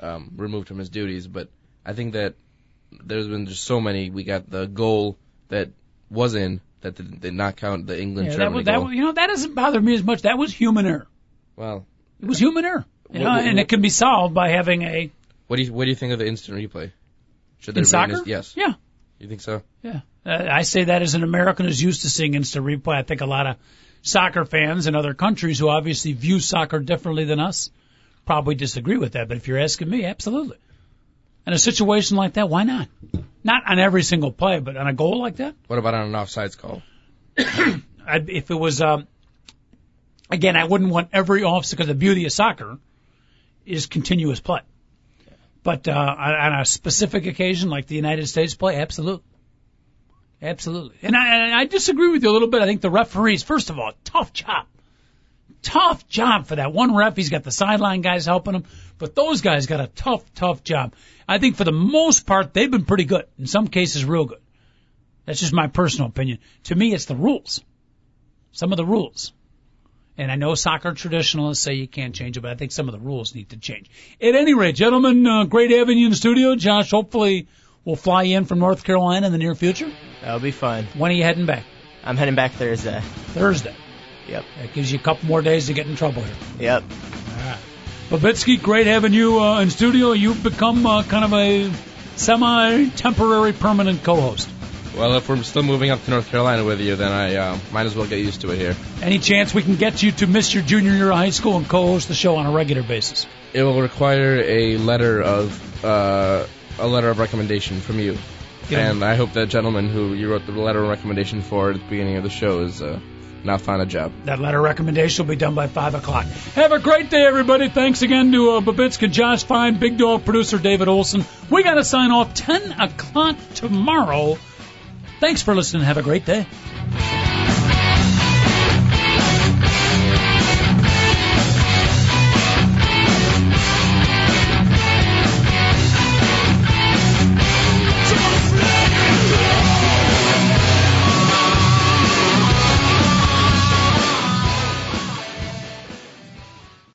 um, removed from his duties. But I think that there's been just so many. We got the goal that was in that did, did not count the England Yeah, that Germany was, that you know that doesn't bother me as much. That was human error. well, It was human error. You know, What- what- and it can be solved by having a what do you what do you think of the instant replay? Should in there be soccer. yes. Yeah. You think so? Yeah. Uh, I say that as an American who's used to seeing instant replay. I think a lot of soccer fans in other countries who obviously view soccer differently than us probably disagree with that. But if you're asking me, absolutely. In a situation like that, why not? Not on every single play, but on a goal like that. What about on an offsides call? I'd, if it was, um, again, I wouldn't want every offside because the beauty of soccer is continuous play. But uh, on on a specific occasion like the United States play, absolutely, absolutely. And I, and I disagree with you a little bit. I think the referees, first of all, tough job, tough job for that one ref. He's got the sideline guys helping him, but those guys got a tough, tough job. I think for the most part, they've been pretty good. In some cases, real good. That's just my personal opinion. To me, it's the rules. Some of the rules. And I know soccer traditionalists say you can't change it, but I think some of the rules need to change. At any rate, gentlemen, uh, great having you in the studio. Josh, hopefully we'll fly in from North Carolina in the near future. That'll be fun. When are you heading back? I'm heading back Thursday. Thursday. Yep. That gives you a couple more days to get in trouble here. Yep. All right. Babitsky, great having you uh, in studio. You've become uh, kind of a semi-temporary permanent co-host. Well, if we're still moving up to North Carolina with you, then I uh, might as well get used to it here. Any chance we can get you to miss your junior year of high school and co-host the show on a regular basis? It will require a letter of uh, a letter of recommendation from you, Get 'em. and I hope that gentleman who you wrote the letter of recommendation for at the beginning of the show is uh, now found a job. That letter recommendation will be done by 5 o'clock. Have a great day, everybody. Thanks again to uh, Babitsky, Josh Fine, Big Dog producer David Olson. We got to sign off 10 o'clock tomorrow. Thanks for listening. Have a great day.